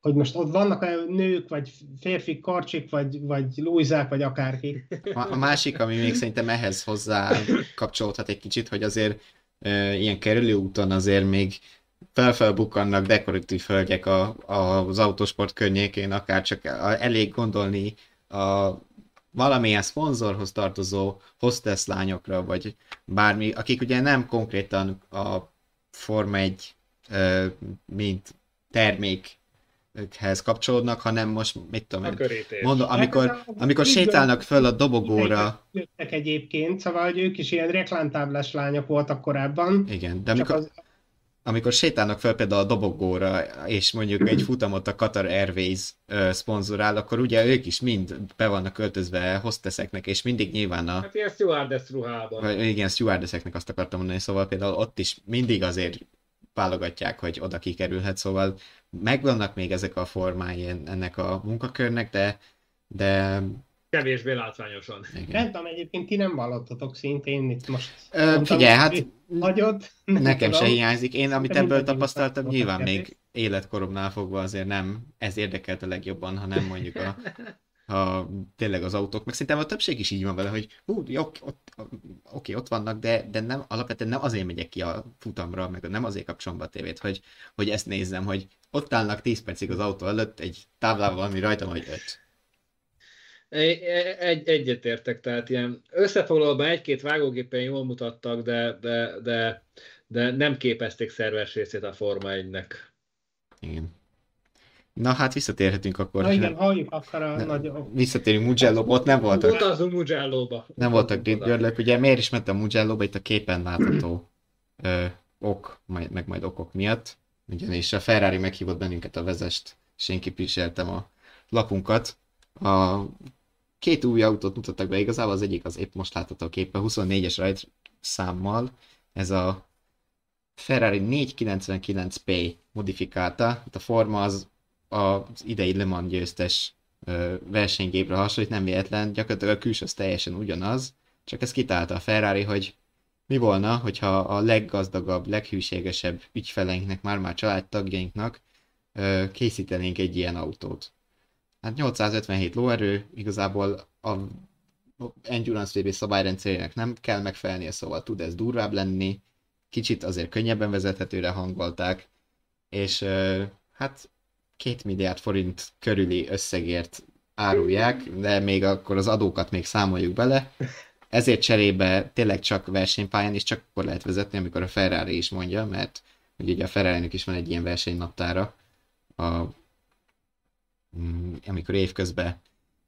hogy most ott vannak -e nők, vagy férfi karcsik, vagy, vagy lújzák, vagy akárki. A, másik, ami még szerintem ehhez hozzá kapcsolódhat egy kicsit, hogy azért e, ilyen kerülő úton azért még felfelbukkannak dekoratív hölgyek a, a, az autosport környékén, akár csak elég gondolni a valamilyen szponzorhoz tartozó hostess lányokra, vagy bármi, akik ugye nem konkrétan a Forma 1 mint termékhez kapcsolódnak, hanem most, mit tudom én, mondom, amikor, Hát amikor így sétálnak föl a dobogóra, Jöttek egyébként, szóval hogy ők is ilyen reklámtáblás lányok voltak korábban. igen, de amikor, az, amikor sétálnak fel például a dobogóra, és mondjuk egy futamot a Qatar Airways ö, szponzorál, akkor ugye ők is mind be vannak költözve hostesseknek, és mindig nyilván a, Hát ilyen stewardess ruhában. vagy igen, stewardesseknek azt akartam mondani, szóval például ott is mindig azért válogatják, hogy oda kikerülhet, szóval megvannak még ezek a formái en- ennek a munkakörnek, de, de Kevésbé látványosan. nem igen. tudom, egyébként ti nem vallottatok szintén itt most. Ö, mondtam, figyelj, hát hogy Hagyott. Nekem se tudom. hiányzik. Én, amit De ebből tapasztaltam, nyilván még életkoromnál fogva azért nem ez érdekelt a legjobban, hanem mondjuk a, a tényleg az autók, meg szerintem a többség is így van vele, hogy hú, jó, ott, oké, ott vannak, de, de nem, alapvetően nem azért megyek ki a futamra, meg nem azért kapcsolom be a tévét, hogy, hogy ezt nézzem, hogy ott állnak 10 percig az autó előtt egy táblával, ami rajta vagy 5. Egy, egy, egyetértek, tehát ilyen összefoglalóban egy-két vágógépen jól mutattak, de, de, de, de nem képezték szerves részét a Forma 1-nek. Igen. Na hát visszatérhetünk akkor. Na igen, halljuk akkor a nagy... Visszatérünk Mugello, ott nem voltak Utazzunk Mugello-ba. Nem voltak grid girlök, ugye miért is mentem Mugello-ba itt a képen látható ö, ok, majd, meg majd okok miatt, ugyanis a Ferrari meghívott bennünket a vezest, és én kipviseltem a lapunkat. A két új autót mutattak be, igazából az egyik az épp most látható képen, 24-es rajtszámmal, ez a Ferrari 499P modifikálta, itt a forma az az idei Le Mans győztes versenygépre hasonlít, nem véletlen, gyakorlatilag a külső az teljesen ugyanaz, csak ezt kitálta a Ferrari, hogy mi volna, hogyha a leggazdagabb, leghűségesebb ügyfeleinknek, már-már családtagjainknak készítenénk egy ilyen autót. Hát 857 lóerő, igazából a Endurance VB szabályrendszerének nem kell megfelelnie, szóval tud ez durvább lenni, kicsit azért könnyebben vezethetőre hangolták, és hát két milliárd forint körüli összegért árulják, de még akkor az adókat még számoljuk bele. Ezért cserébe tényleg csak versenypályán is csak akkor lehet vezetni, amikor a Ferrari is mondja, mert ugye, a ferrari is van egy ilyen versenynaptára, a, amikor évközben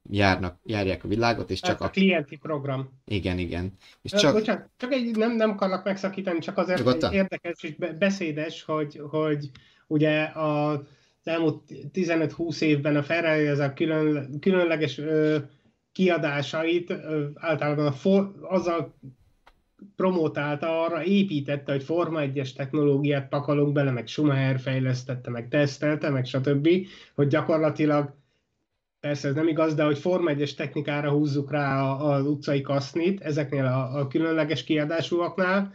járnak, járják a világot, és Csak a a... klienti program. Igen, igen. És Csak... Bocsánat, csak egy, nem, nem akarlak megszakítani, csak azért Nyugodtan. érdekes és be- beszédes, hogy, hogy ugye a, az elmúlt 15-20 évben a Ferrari ez a külön, különleges ö, kiadásait ö, általában a for, azzal promotálta, arra építette, hogy Forma 1-es technológiát pakolunk bele, meg Schumacher fejlesztette, meg tesztelte, meg stb., hogy gyakorlatilag persze ez nem igaz, de hogy Forma 1-es technikára húzzuk rá az utcai kasznit, ezeknél a, a különleges kiadásúaknál,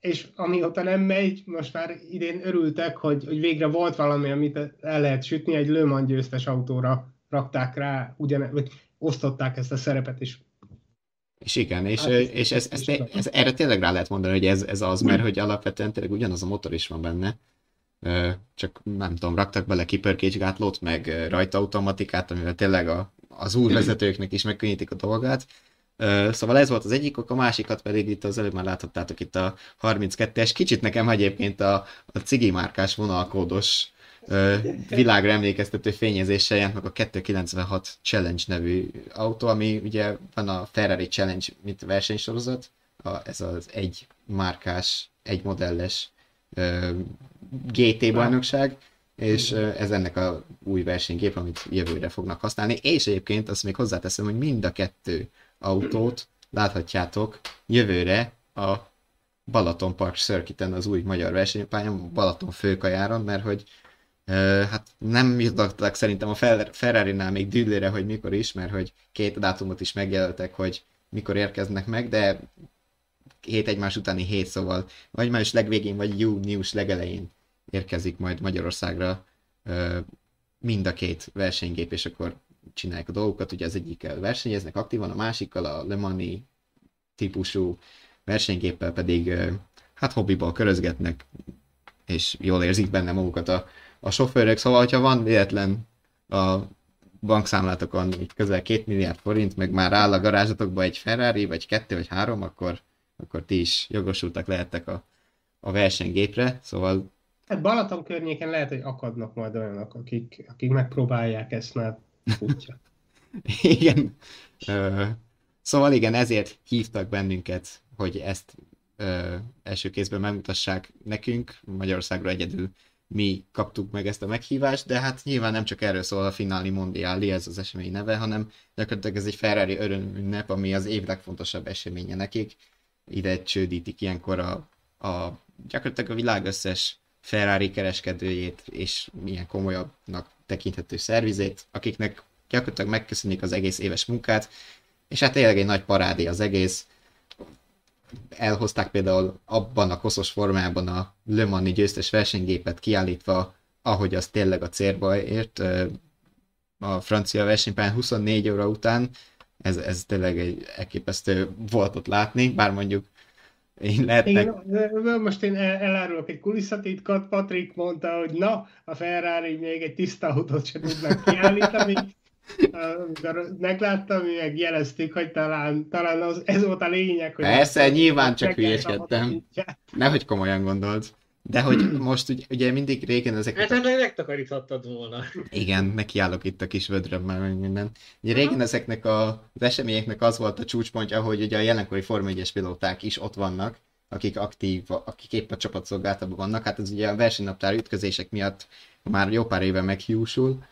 és amióta nem megy, most már idén örültek, hogy, hogy végre volt valami, amit el lehet sütni, egy Le Mans győztes autóra rakták rá, ugyan, vagy osztották ezt a szerepet is. És igen, és, Hát ez- és ez, ez ez, erre tényleg rá lehet mondani, hogy ez, ez az, mert hogy alapvetően tényleg ugyanaz a motor is van benne, csak nem tudom, raktak bele kipörkésgátlót, meg ö, rajtaautomatikát, amivel tényleg a, az úrvezetőknek is megkönnyítik a dolgát. Szóval ez volt az egyik ok, a másikat pedig itt az előbb már láthattátok itt a 32-es, kicsit nekem egyébként a, a cigi márkás vonalkódos világra emlékeztető fényezéssel jelent meg a 296 Challenge nevű autó, ami ugye van a Ferrari Challenge, mint versenysorozat, a, ez az egy márkás, egy modelles ö, GT bajnokság, és ö, ez ennek a új versenygép, amit jövőre fognak használni, és egyébként azt még hozzáteszem, hogy mind a kettő autót láthatjátok jövőre a Balaton Park Circuiten, az új magyar versenypályán, Balaton főkajáron, mert hogy hát nem jutottak szerintem a Fer- Ferrari-nál még dűlére, hogy mikor is, mert hogy két dátumot is megjelöltek, hogy mikor érkeznek meg, de hét egymás utáni hét, szóval vagy május legvégén, vagy június legelején érkezik majd Magyarországra mind a két versenygép, és akkor csinálják a dolgokat, ugye az egyikkel versenyeznek aktívan, a másikkal a Le Mani típusú versenygéppel pedig hát hobbiból körözgetnek, és jól érzik benne magukat a, a sofőrök, szóval hogyha van véletlen a bankszámlátokon így közel 2 milliárd forint, meg már áll a garázsatokba egy Ferrari, vagy kettő, vagy három, akkor, akkor ti is jogosultak lehettek a, a versenygépre, szóval... Hát Balaton környéken lehet, hogy akadnak majd olyanok, akik, akik megpróbálják ezt, mert futja. igen. Ö, szóval igen, ezért hívtak bennünket, hogy ezt ö, első kézben megmutassák nekünk, Magyarországra egyedül mi kaptuk meg ezt a meghívást, de hát nyilván nem csak erről szól a Finali Mondiali, ez az esemény neve, hanem gyakorlatilag ez egy Ferrari örömünnep, ami az év legfontosabb eseménye nekik. Ide csődítik ilyenkor a, a gyakorlatilag a világ összes Ferrari kereskedőjét és milyen komolyabbnak tekinthető szervizét, akiknek gyakorlatilag megköszönik az egész éves munkát, és hát tényleg egy nagy parádé az egész, elhozták például abban a koszos formában a Le Mani győztes versenygépet kiállítva, ahogy az tényleg a célba ért, a francia versenypályán 24 óra után, ez, ez tényleg egy elképesztő volt ott látni, bár mondjuk én lehetnek... Igen, most én elárulok egy kulisszatitkat, Patrik mondta, hogy na, a Ferrari még egy tiszta autót sem tudnak kiállítani, megláttam, mi meg jeleztük, hogy talán, talán az, ez volt a lényeg. Hogy Persze, nyilván csak hülyeskedtem. Nehogy komolyan gondolt. De hogy most ugye, ugye mindig régen ezek... Hát ennek megtakaríthattad volna. Igen, nekiállok itt a kis vödrömmel, meg minden. Ugye régen ezeknek a, az eseményeknek az volt a csúcspontja, hogy ugye a jelenkori Forma 1 pilóták is ott vannak, akik aktív, akik épp a csapatszolgálatban vannak. Hát ez ugye a versenynaptár ütközések miatt már jó pár éve meghiúsul,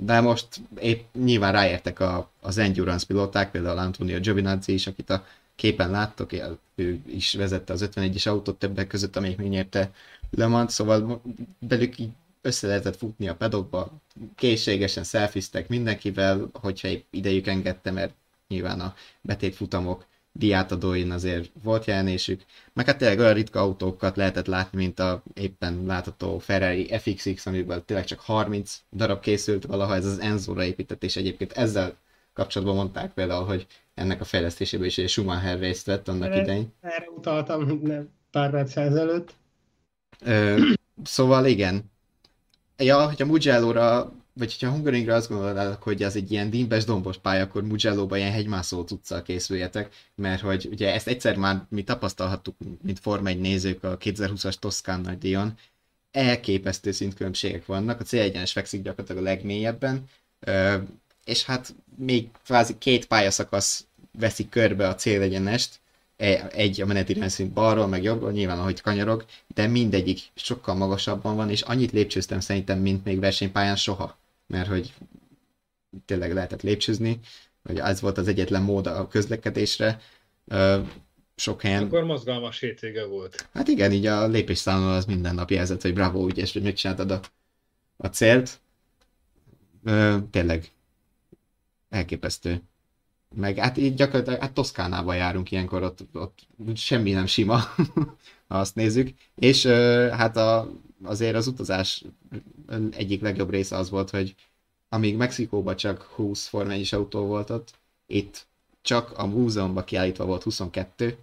de most épp nyilván ráértek a, az endurance pilóták, például Antonio Giovinazzi is, akit a képen láttok, ő is vezette az 51-es autót többek között, amelyik még nyerte Le Mans, szóval belük így össze lehetett futni a pedokba, készségesen szelfiztek mindenkivel, hogyha idejük engedte, mert nyilván a betétfutamok diátadóin azért volt jelenésük, meg hát tényleg olyan ritka autókat lehetett látni, mint a éppen látható Ferrari FXX, amiből tényleg csak 30 darab készült valaha, ez az Enzo-ra épített, és egyébként ezzel kapcsolatban mondták például, hogy ennek a fejlesztésében is egy Schumacher részt vett annak erre, idején. Erre utaltam nem, pár perc ezelőtt. Ö, szóval igen. Ja, hogy a Mugello-ra vagy hogyha Hungaringre azt gondolnának, hogy ez egy ilyen dimbes, dombos pálya, akkor Mugello-ba ilyen hegymászó cuccal készüljetek, mert hogy ugye ezt egyszer már mi tapasztalhattuk, mint Forma 1 nézők a 2020-as Toszkán nagy díjon, elképesztő szintkülönbségek vannak, a célegyenes fekszik gyakorlatilag a legmélyebben, és hát még kvázi két pályaszakasz veszi körbe a célegyenest, e, egy a menetirányszint balról, meg jobbról, nyilván ahogy kanyarog, de mindegyik sokkal magasabban van, és annyit lépcsőztem szerintem, mint még versenypályán soha mert hogy tényleg lehetett lépcsőzni, hogy ez volt az egyetlen mód a közlekedésre. Sok helyen... Akkor mozgalmas hétvége volt. Hát igen, így a lépésszámon az minden nap jelzett, hogy bravo, ügyes, hogy megcsináltad a, a célt. Tényleg elképesztő. Meg hát így gyakorlatilag hát Toszkánába járunk ilyenkor, ott, ott semmi nem sima, ha azt nézzük. És hát a, azért az utazás egyik legjobb része az volt, hogy amíg Mexikóban csak 20 Forma 1 autó volt ott, itt csak a múzeumban kiállítva volt 22,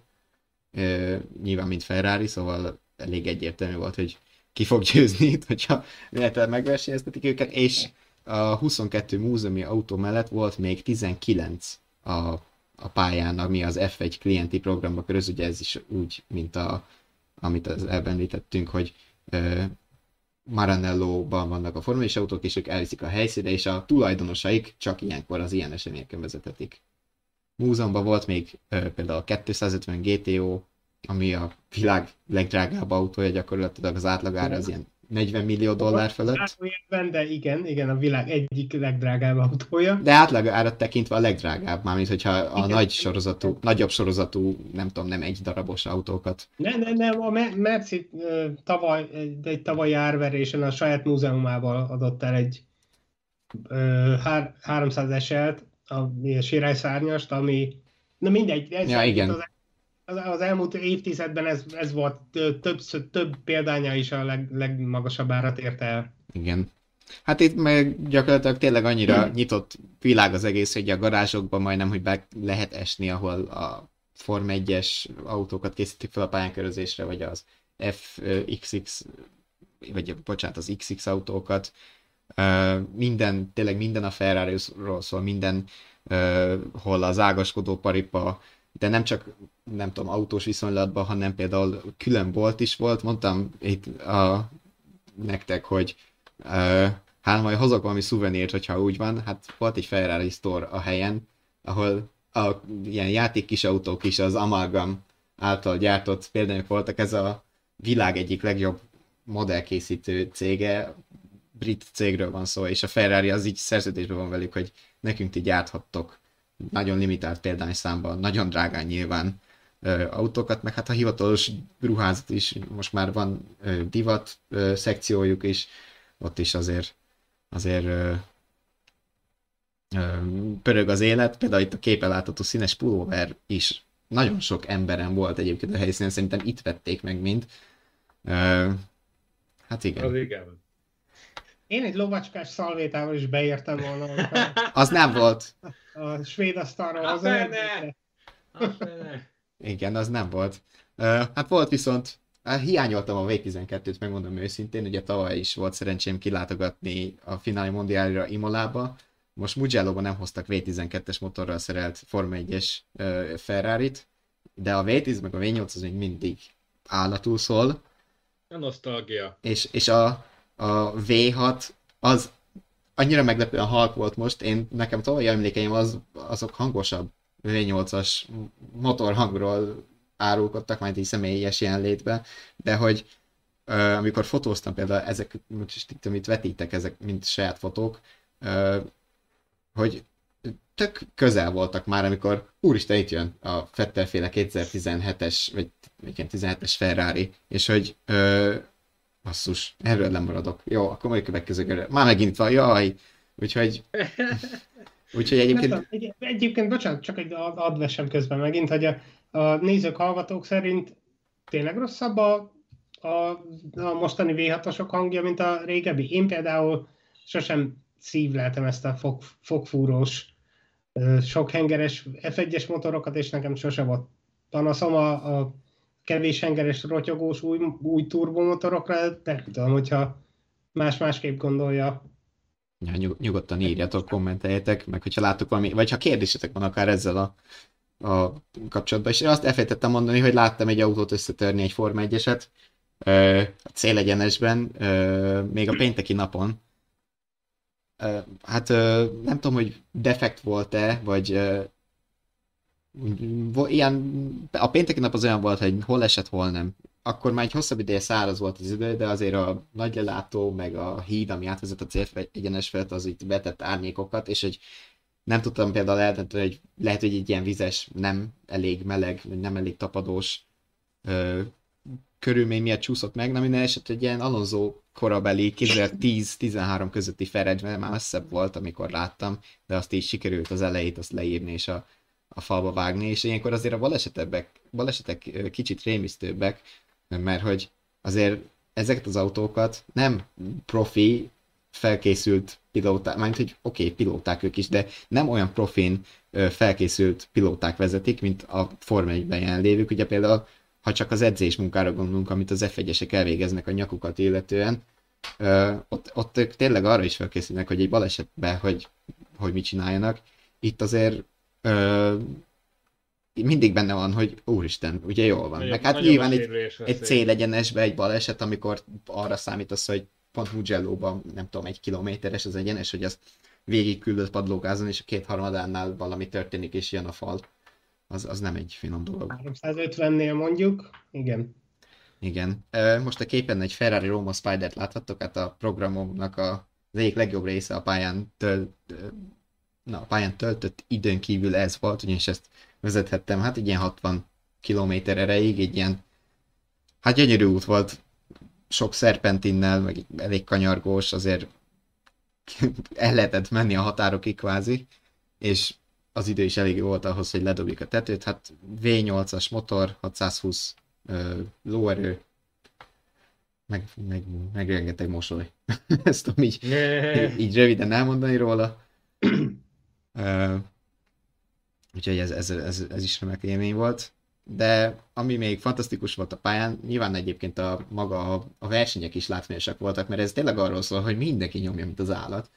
ö, nyilván mint Ferrari, szóval elég egyértelmű volt, hogy ki fog győzni itt, hogyha véletlenül megversenyeztetik őket, és a 22 múzeumi autó mellett volt még 19 a, a pályán, ami az F1 klienti programba köröz, ugye ez is úgy, mint a, amit az elbenlítettünk, hogy Maranello-ban vannak a formális autók, és ők elviszik a helyszínre, és a tulajdonosaik csak ilyenkor az ilyen eseményeken vezetetik. Múzeumban volt még ö, például a 250 GTO, ami a világ legdrágább autója, gyakorlatilag az átlagára az ilyen 40 millió dollár fölött. De igen, igen, a világ egyik legdrágább autója. De átlag árat tekintve a legdrágább, mármint hogyha a igen, nagy sorozatú, nagyobb sorozatú, nem tudom, nem egy darabos autókat. Nem, nem, nem, a Merci tavaly, egy, tavalyi árverésen a saját múzeumával adott el egy ö, 300 eselt, a, a sirályszárnyast, ami, na mindegy, ez ja, igen. az az, elmúlt évtizedben ez, ez volt több, több példánya is a leg, legmagasabb árat érte el. Igen. Hát itt meg gyakorlatilag tényleg annyira nyitott világ az egész, hogy a garázsokban majdnem, hogy be lehet esni, ahol a Form 1-es autókat készítik fel a pályánkörözésre, vagy az FXX, vagy bocsánat, az XX autókat. minden, tényleg minden a Ferrari-ról szól, minden, hol az ágaskodó paripa, de nem csak nem tudom, autós viszonylatban, hanem például külön bolt is volt. Mondtam itt a, nektek, hogy uh, hát majd hozok valami szuvenírt, hogyha úgy van. Hát volt egy Ferrari store a helyen, ahol a ilyen játék kis autók is az Amalgam által gyártott például voltak. Ez a világ egyik legjobb modellkészítő cége, brit cégről van szó, és a Ferrari az így szerződésben van velük, hogy nekünk ti gyárthattok nagyon limitált példányszámban, nagyon drágán nyilván autókat, meg hát a hivatalos ruházat is, most már van divat szekciójuk is, ott is azért, azért pörög az élet, például itt a képen látható színes pulóver is nagyon sok emberen volt egyébként a helyszínen, szerintem itt vették meg mind. Hát igen. Az igen. Én egy lovacskás szalvétával is beértem volna. Az nem volt. A svéd asztalról az Igen, az nem volt. Hát volt viszont, hát hiányoltam a V12-t, megmondom őszintén, ugye tavaly is volt szerencsém kilátogatni a fináli mondiálra Imolába, most Mugello-ban nem hoztak V12-es motorral szerelt Forma 1-es Ferrari-t, de a V10 meg a V8 az még mindig állatul szól. A nosztalgia. És, és a, a V6 az annyira meglepően halk volt most, én nekem tavalyi emlékeim az, azok hangosabb V8-as motorhangról árulkodtak, majd így személyes jelenlétbe, de hogy uh, amikor fotóztam például ezek, most itt, amit vetítek, ezek mint saját fotók, uh, hogy tök közel voltak már, amikor úristen itt jön a Fettelféle 2017-es, vagy igen, 17-es Ferrari, és hogy uh, basszus, erről nem maradok. Jó, akkor majd következő Már megint van, jaj. Úgyhogy Úgyhogy egyébként... egy, egyébként, bocsánat, csak egy advesem közben megint, hogy a, a nézők, hallgatók szerint tényleg rosszabb a, a, a mostani V6-osok hangja, mint a régebbi. Én például sosem szívleltem ezt a fog, fogfúrós, sok hengeres F1-es motorokat, és nekem sose volt panaszom a, a kevés hengeres, rotyogós új, új turbomotorokra, de tudom, hogyha más-másképp gondolja Ja, nyug, nyugodtan írjatok, kommenteljetek, meg hogyha látok valami, vagy ha kérdésetek van akár ezzel a, a kapcsolatban. És én azt elfelejtettem mondani, hogy láttam egy autót összetörni egy Forma 1-eset a célegyenesben, még a pénteki napon. Hát nem tudom, hogy defekt volt-e, vagy ilyen, a pénteki nap az olyan volt, hogy hol esett, hol nem akkor már egy hosszabb ideje száraz volt az idő, de azért a nagy lelátó, meg a híd, ami átvezet a cél egyenes felett, az itt vetett árnyékokat, és hogy nem tudtam például eldönteni, hogy lehet, hogy egy ilyen vizes, nem elég meleg, nem elég tapadós ö, körülmény miatt csúszott meg, na minden eset egy ilyen Alonso korabeli 2010-13 közötti Ferenc, mert már messzebb volt, amikor láttam, de azt is sikerült az elejét azt leírni és a, a falba vágni, és ilyenkor azért a balesetek, balesetek kicsit rémisztőbbek, mert hogy azért ezeket az autókat nem profi felkészült pilóták, mert hogy oké, okay, pilóták ők is, de nem olyan profin felkészült pilóták vezetik, mint a Forma 1-ben jelenlévők. Ugye például, ha csak az edzés munkára gondolunk, amit az F1-esek elvégeznek a nyakukat illetően, ott, ott ők tényleg arra is felkészülnek, hogy egy balesetben, hogy, hogy mit csináljanak. Itt azért mindig benne van, hogy úristen, ugye jól van. Nagyon, Meg hát nyilván egy, egy célegyenesbe egy baleset, amikor arra számítasz, hogy pont mugello nem tudom, egy kilométeres az egyenes, hogy azt végig küldött padlógázon, és a kétharmadánál valami történik, és jön a fal. Az, az nem egy finom dolog. 350-nél mondjuk, igen. Igen. Most a képen egy Ferrari Roma Spider-t láthattok, hát a programomnak a, az egyik legjobb része a pályán, töl, na, a pályán töltött időn kívül ez volt, ugyanis ezt vezethettem, hát egy ilyen 60 km erejéig, egy ilyen, hát gyönyörű út volt, sok szerpentinnel, meg elég kanyargós, azért el lehetett menni a határokig kvázi, és az idő is elég volt ahhoz, hogy ledobjuk a tetőt, hát V8-as motor, 620 ö, lóerő, meg, meg, meg rengeteg mosoly. Ezt tudom így, így röviden elmondani róla. Úgyhogy ez, ez, ez, ez is remek élmény volt. de ami még fantasztikus volt a pályán, nyilván egyébként a maga a, a versenyek is látványosak voltak, mert ez tényleg arról szól, hogy mindenki nyomja, mint az állat.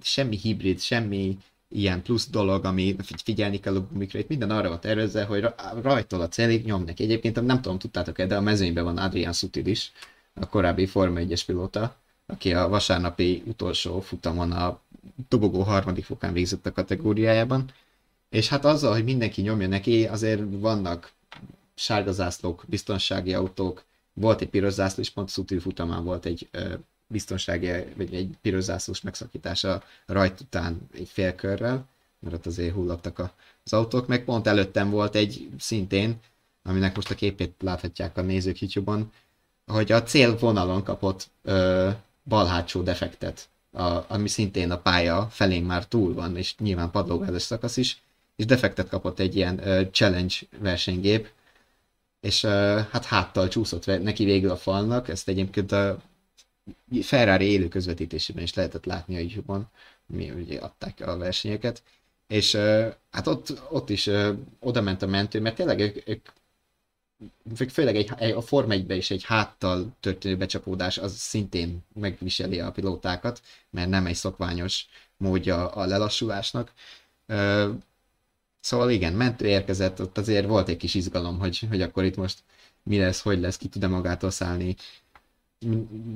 Semmi hibrid, semmi ilyen plusz dolog, ami figyelni kell a gumikrét, minden arra van tervezve, hogy rajtól a célig nyom neki. Egyébként nem tudom, tudtátok-e, de a mezőnyben van Adrian Sutil is, a korábbi Forma 1-es pilóta, aki a vasárnapi utolsó futamon a dobogó harmadik fokán végzett a kategóriájában. És hát azzal, hogy mindenki nyomja neki, azért vannak sárga zászlók, biztonsági autók, volt egy piros zászló, és pont Sutil futamán volt egy biztonsági, vagy egy piros zászlós megszakítása rajt után egy félkörrel, mert ott azért hullottak az autók, meg pont előttem volt egy szintén, aminek most a képét láthatják a nézők YouTube-on, hogy a célvonalon kapott ö, bal defektet, a, ami szintén a pálya felén már túl van, és nyilván padlógázas szakasz is, és defektet kapott egy ilyen ö, challenge versenygép, és ö, hát háttal csúszott neki végül a falnak, ezt egyébként a Ferrari élő közvetítésében is lehetett látni a YouTube-on, mi ugye adták a versenyeket, és uh, hát ott, ott is uh, oda ment a mentő, mert tényleg ők, ők főleg egy, a Form 1 is egy háttal történő becsapódás, az szintén megviseli a pilótákat, mert nem egy szokványos módja a lelassulásnak. Uh, szóval igen, mentő érkezett, ott azért volt egy kis izgalom, hogy, hogy akkor itt most mi lesz, hogy lesz, ki tud-e magától szállni,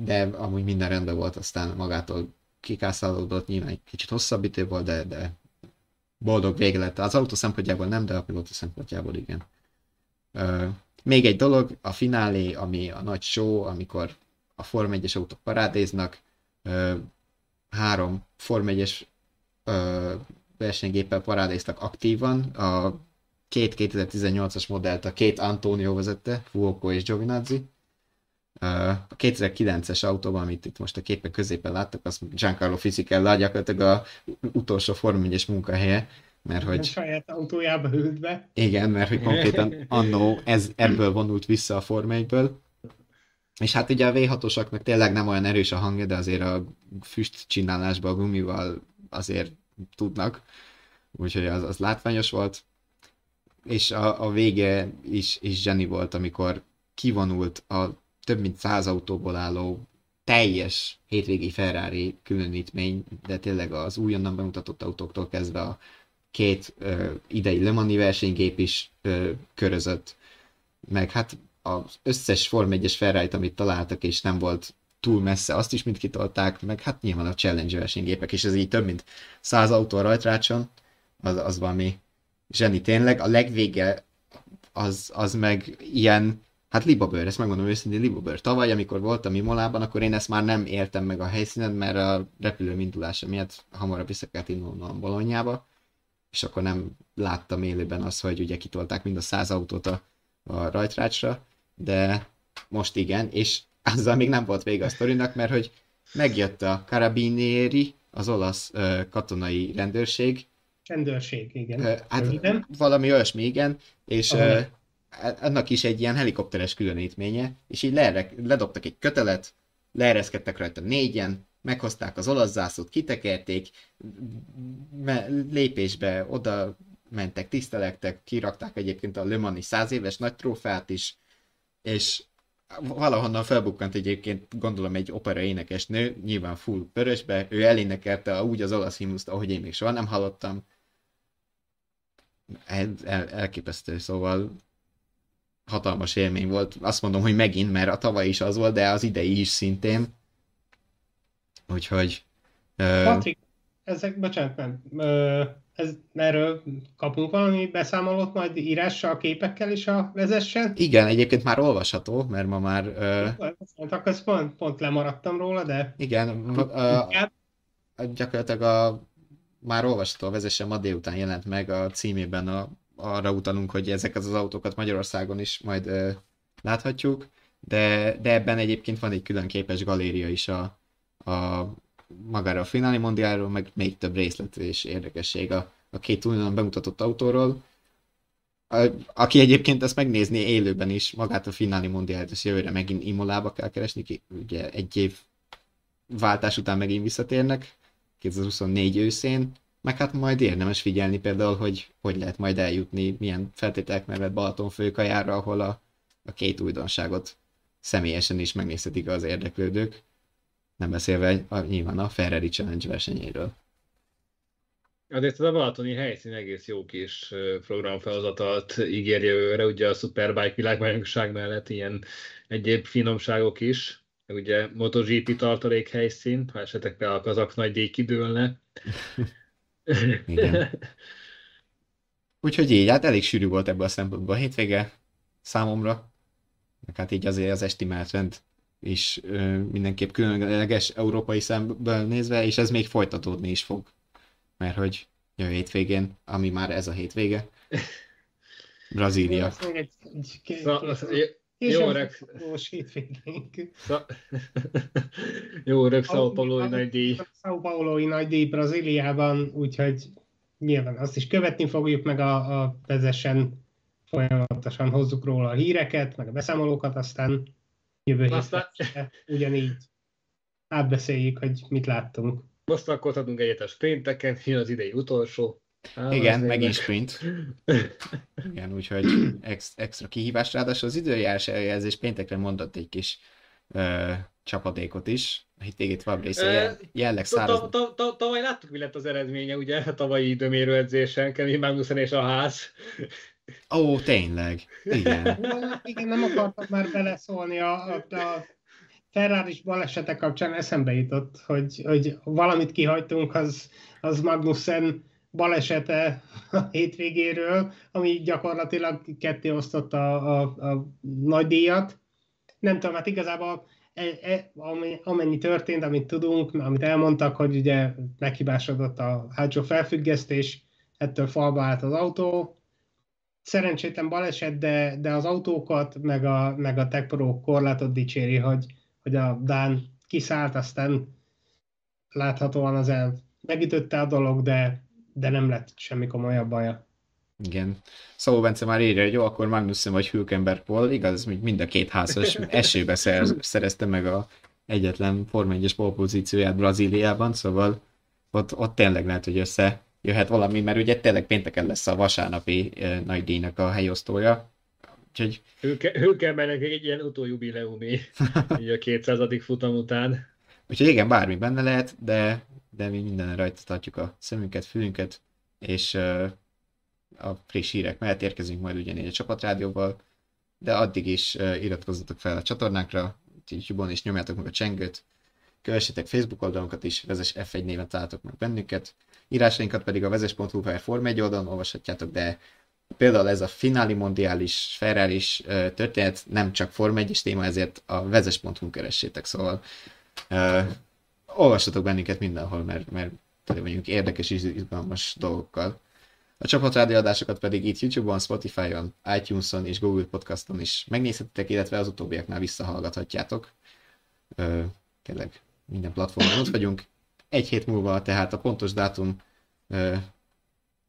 de amúgy minden rendben volt, aztán magától kikászálódott, nyilván egy kicsit hosszabb idő volt, de, de boldog vége lett. Az autó szempontjából nem, de a pilóta szempontjából igen. Uh, még egy dolog, a finálé, ami a nagy show, amikor a Form 1-es autók parádéznak, uh, három Form 1-es uh, versenygéppel parádéztak aktívan, a két 2018-as modellt a két Antonio vezette, Fuoco és Giovinazzi, a 2009-es autóban, amit itt most a képen középen láttak, az Giancarlo Fisichella gyakorlatilag a utolsó Form 1 munkahelye, mert hogy... A saját autójába ült be. Igen, mert hogy konkrétan annó ez, ebből vonult vissza a Form 1-ből. És hát ugye a V6-osaknak tényleg nem olyan erős a hangja, de azért a füst csinálásban a gumival azért tudnak. Úgyhogy az, az látványos volt. És a, a vége is, is zseni volt, amikor kivonult a több mint száz autóból álló teljes hétvégi Ferrari különítmény, de tényleg az újonnan bemutatott autóktól kezdve a két ö, idei Le Mani versenygép is ö, körözött, meg hát az összes Form 1-es ferrari amit találtak, és nem volt túl messze, azt is mind kitolták, meg hát nyilván a Challenge versenygépek, és ez így több mint száz autó rajtrácson, az, az valami zseni tényleg. A legvége az, az meg ilyen Hát libabőr, ezt megmondom őszintén, libabőr. Tavaly, amikor voltam Imolában, akkor én ezt már nem éltem meg a helyszínen, mert a repülő indulása miatt hamarabb vissza kellett indulnom Bolonyába, és akkor nem láttam élőben azt, hogy ugye kitolták mind a száz autót a, a rajtrácsra, de most igen, és azzal még nem volt vége a sztorinak, mert hogy megjött a Carabinieri, az olasz uh, katonai rendőrség. Rendőrség, igen. Uh, hát igen. valami olyasmi, igen, és uh, annak is egy ilyen helikopteres különítménye, és így leerek, ledobtak egy kötelet, leereszkedtek rajta négyen, meghozták az olasz zászlót, kitekerték, lépésbe oda mentek, tisztelektek, kirakták egyébként a Le Mani száz éves nagy trófeát is, és valahonnan felbukkant egyébként, gondolom egy opera énekesnő, nyilván full pörösbe, ő elénekelte úgy az olasz himnuszt, ahogy én még soha nem hallottam. El, el, elképesztő, szóval hatalmas élmény volt. Azt mondom, hogy megint, mert a tavaly is az volt, de az idei is szintén. Úgyhogy... Patrik, ezek, bocsánat, nem. Ez, erről kapunk valami beszámolót majd írással, képekkel is a vezessen? Igen, egyébként már olvasható, mert ma már... Uh, akkor pont, pont lemaradtam róla, de... Igen, uh, gyakorlatilag a, már olvasható a vezessen ma délután jelent meg a címében a arra utalunk, hogy ezeket az autókat Magyarországon is majd ö, láthatjuk, de, de ebben egyébként van egy külön képes galéria is a, a magára a finálni mondiáról, meg még több részlet és érdekesség a, a két újonnan bemutatott autóról. A, aki egyébként ezt megnézni élőben is, magát a finálni mondiált, és jövőre megint Imolába kell keresni, ki, ugye egy év váltás után megint visszatérnek, 2024 őszén, meg hát majd érdemes figyelni például, hogy hogy lehet majd eljutni, milyen feltételek mellett Balaton főkajára, ahol a, a két újdonságot személyesen is megnézhetik az érdeklődők. Nem beszélve a, nyilván a Ferrari Challenge versenyéről. Azért a Balatoni helyszín egész jó kis programfelhozatalt ígér jövőre, ugye a Superbike világbajnokság mellett ilyen egyéb finomságok is, ugye MotoGP tartalék helyszín, ha esetekben a kazak nagy díj kidőlne. Igen. Úgyhogy így, hát elég sűrű volt ebből a szempontból a hétvége számomra, meg hát így azért az esti menetrend is ö, mindenképp különleges európai szemből nézve, és ez még folytatódni is fog, mert hogy jövő hétvégén, ami már ez a hétvége, Brazília. Jó öreg. Jó öreg São Paulo-i nagy díj. São Paulo-i nagy díj Brazíliában, úgyhogy nyilván azt is követni fogjuk, meg a, a vezessen folyamatosan hozzuk róla a híreket, meg a beszámolókat, aztán jövő aztán... héten ugyanígy átbeszéljük, hogy mit láttunk. Most akkor adunk egyet a sprinteken, jön az idei utolsó. Á, Igen, megint sprint. Igen, úgyhogy ex, extra kihívás. Ráadásul az időjárás előjelzés péntekre mondott egy kis ö, csapadékot is. A hétvégét Fabrice jelleg száraz. Tavaly láttuk, mi lett az eredménye, ugye, a tavalyi időmérő edzésen, Kevin Magnussen és a ház. Ó, tényleg. Igen. Igen, nem akartam már beleszólni a, a, ferrari balesete kapcsán eszembe jutott, hogy, hogy valamit kihagytunk, az, az Magnussen balesete a hétvégéről, ami gyakorlatilag ketté osztotta a, a, a nagy díjat. Nem tudom, hát igazából e, e, amennyi történt, amit tudunk, amit elmondtak, hogy ugye meghibásodott a hátsó felfüggesztés, ettől falba állt az autó. Szerencsétlen baleset, de, de az autókat, meg a, meg a Tech Pro korlátot dicséri, hogy, hogy a Dán kiszállt, aztán láthatóan az el megütötte a dolog, de de nem lett semmi komolyabb baja. Igen. Szóval Bence már írja, hogy jó, akkor Magnussen vagy Hülkenberg Paul, igaz, hogy mind a két házas esőbe szerez, szerezte meg a egyetlen Forma 1-es pozícióját Brazíliában, szóval ott, ott tényleg lehet, hogy össze jöhet valami, mert ugye tényleg pénteken lesz a vasárnapi eh, nagy díjnak a helyosztója. Úgyhogy... Hülkenbergnek egy ilyen utójubileumi, így a 200. futam után. Úgyhogy igen, bármi benne lehet, de de mi minden rajta tartjuk a szemünket, fülünket, és uh, a friss hírek mellett érkezünk majd ugyanígy a csapatrádióval, de addig is iratkozzatok fel a csatornákra, YouTube-on is nyomjátok meg a csengőt, kövessétek Facebook oldalunkat is, Vezes F1 néven találtok meg bennünket, írásainkat pedig a vezes.hu per Form 1 oldalon olvashatjátok, de például ez a fináli mondiális, ferrari történet nem csak Form 1 téma, ezért a vezes.hu keressétek, szóval uh, olvassatok bennünket mindenhol, mert, mert tele vagyunk érdekes és izgalmas dolgokkal. A csapatrádió adásokat pedig itt YouTube-on, Spotify-on, iTunes-on és Google Podcast-on is megnézhetitek, illetve az utóbbiaknál visszahallgathatjátok. Ö, tényleg minden platformon ott vagyunk. Egy hét múlva, tehát a pontos dátum ö,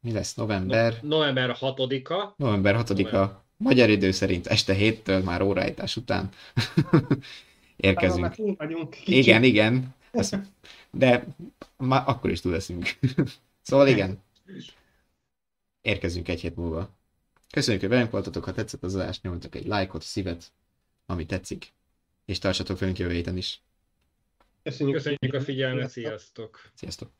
mi lesz? November? No, november 6-a. November 6-a. Magyar idő szerint este héttől, már óráítás után érkezünk. Igen, igen. Ezt, de már akkor is túl leszünk. szóval igen. Érkezünk egy hét múlva. Köszönjük, hogy velünk voltatok, ha tetszett az adás, nyomjatok egy lájkot, szívet, ami tetszik, és tartsatok velünk jövő héten is. Köszönjük, Köszönjük a figyelmet, sziasztok! Sziasztok!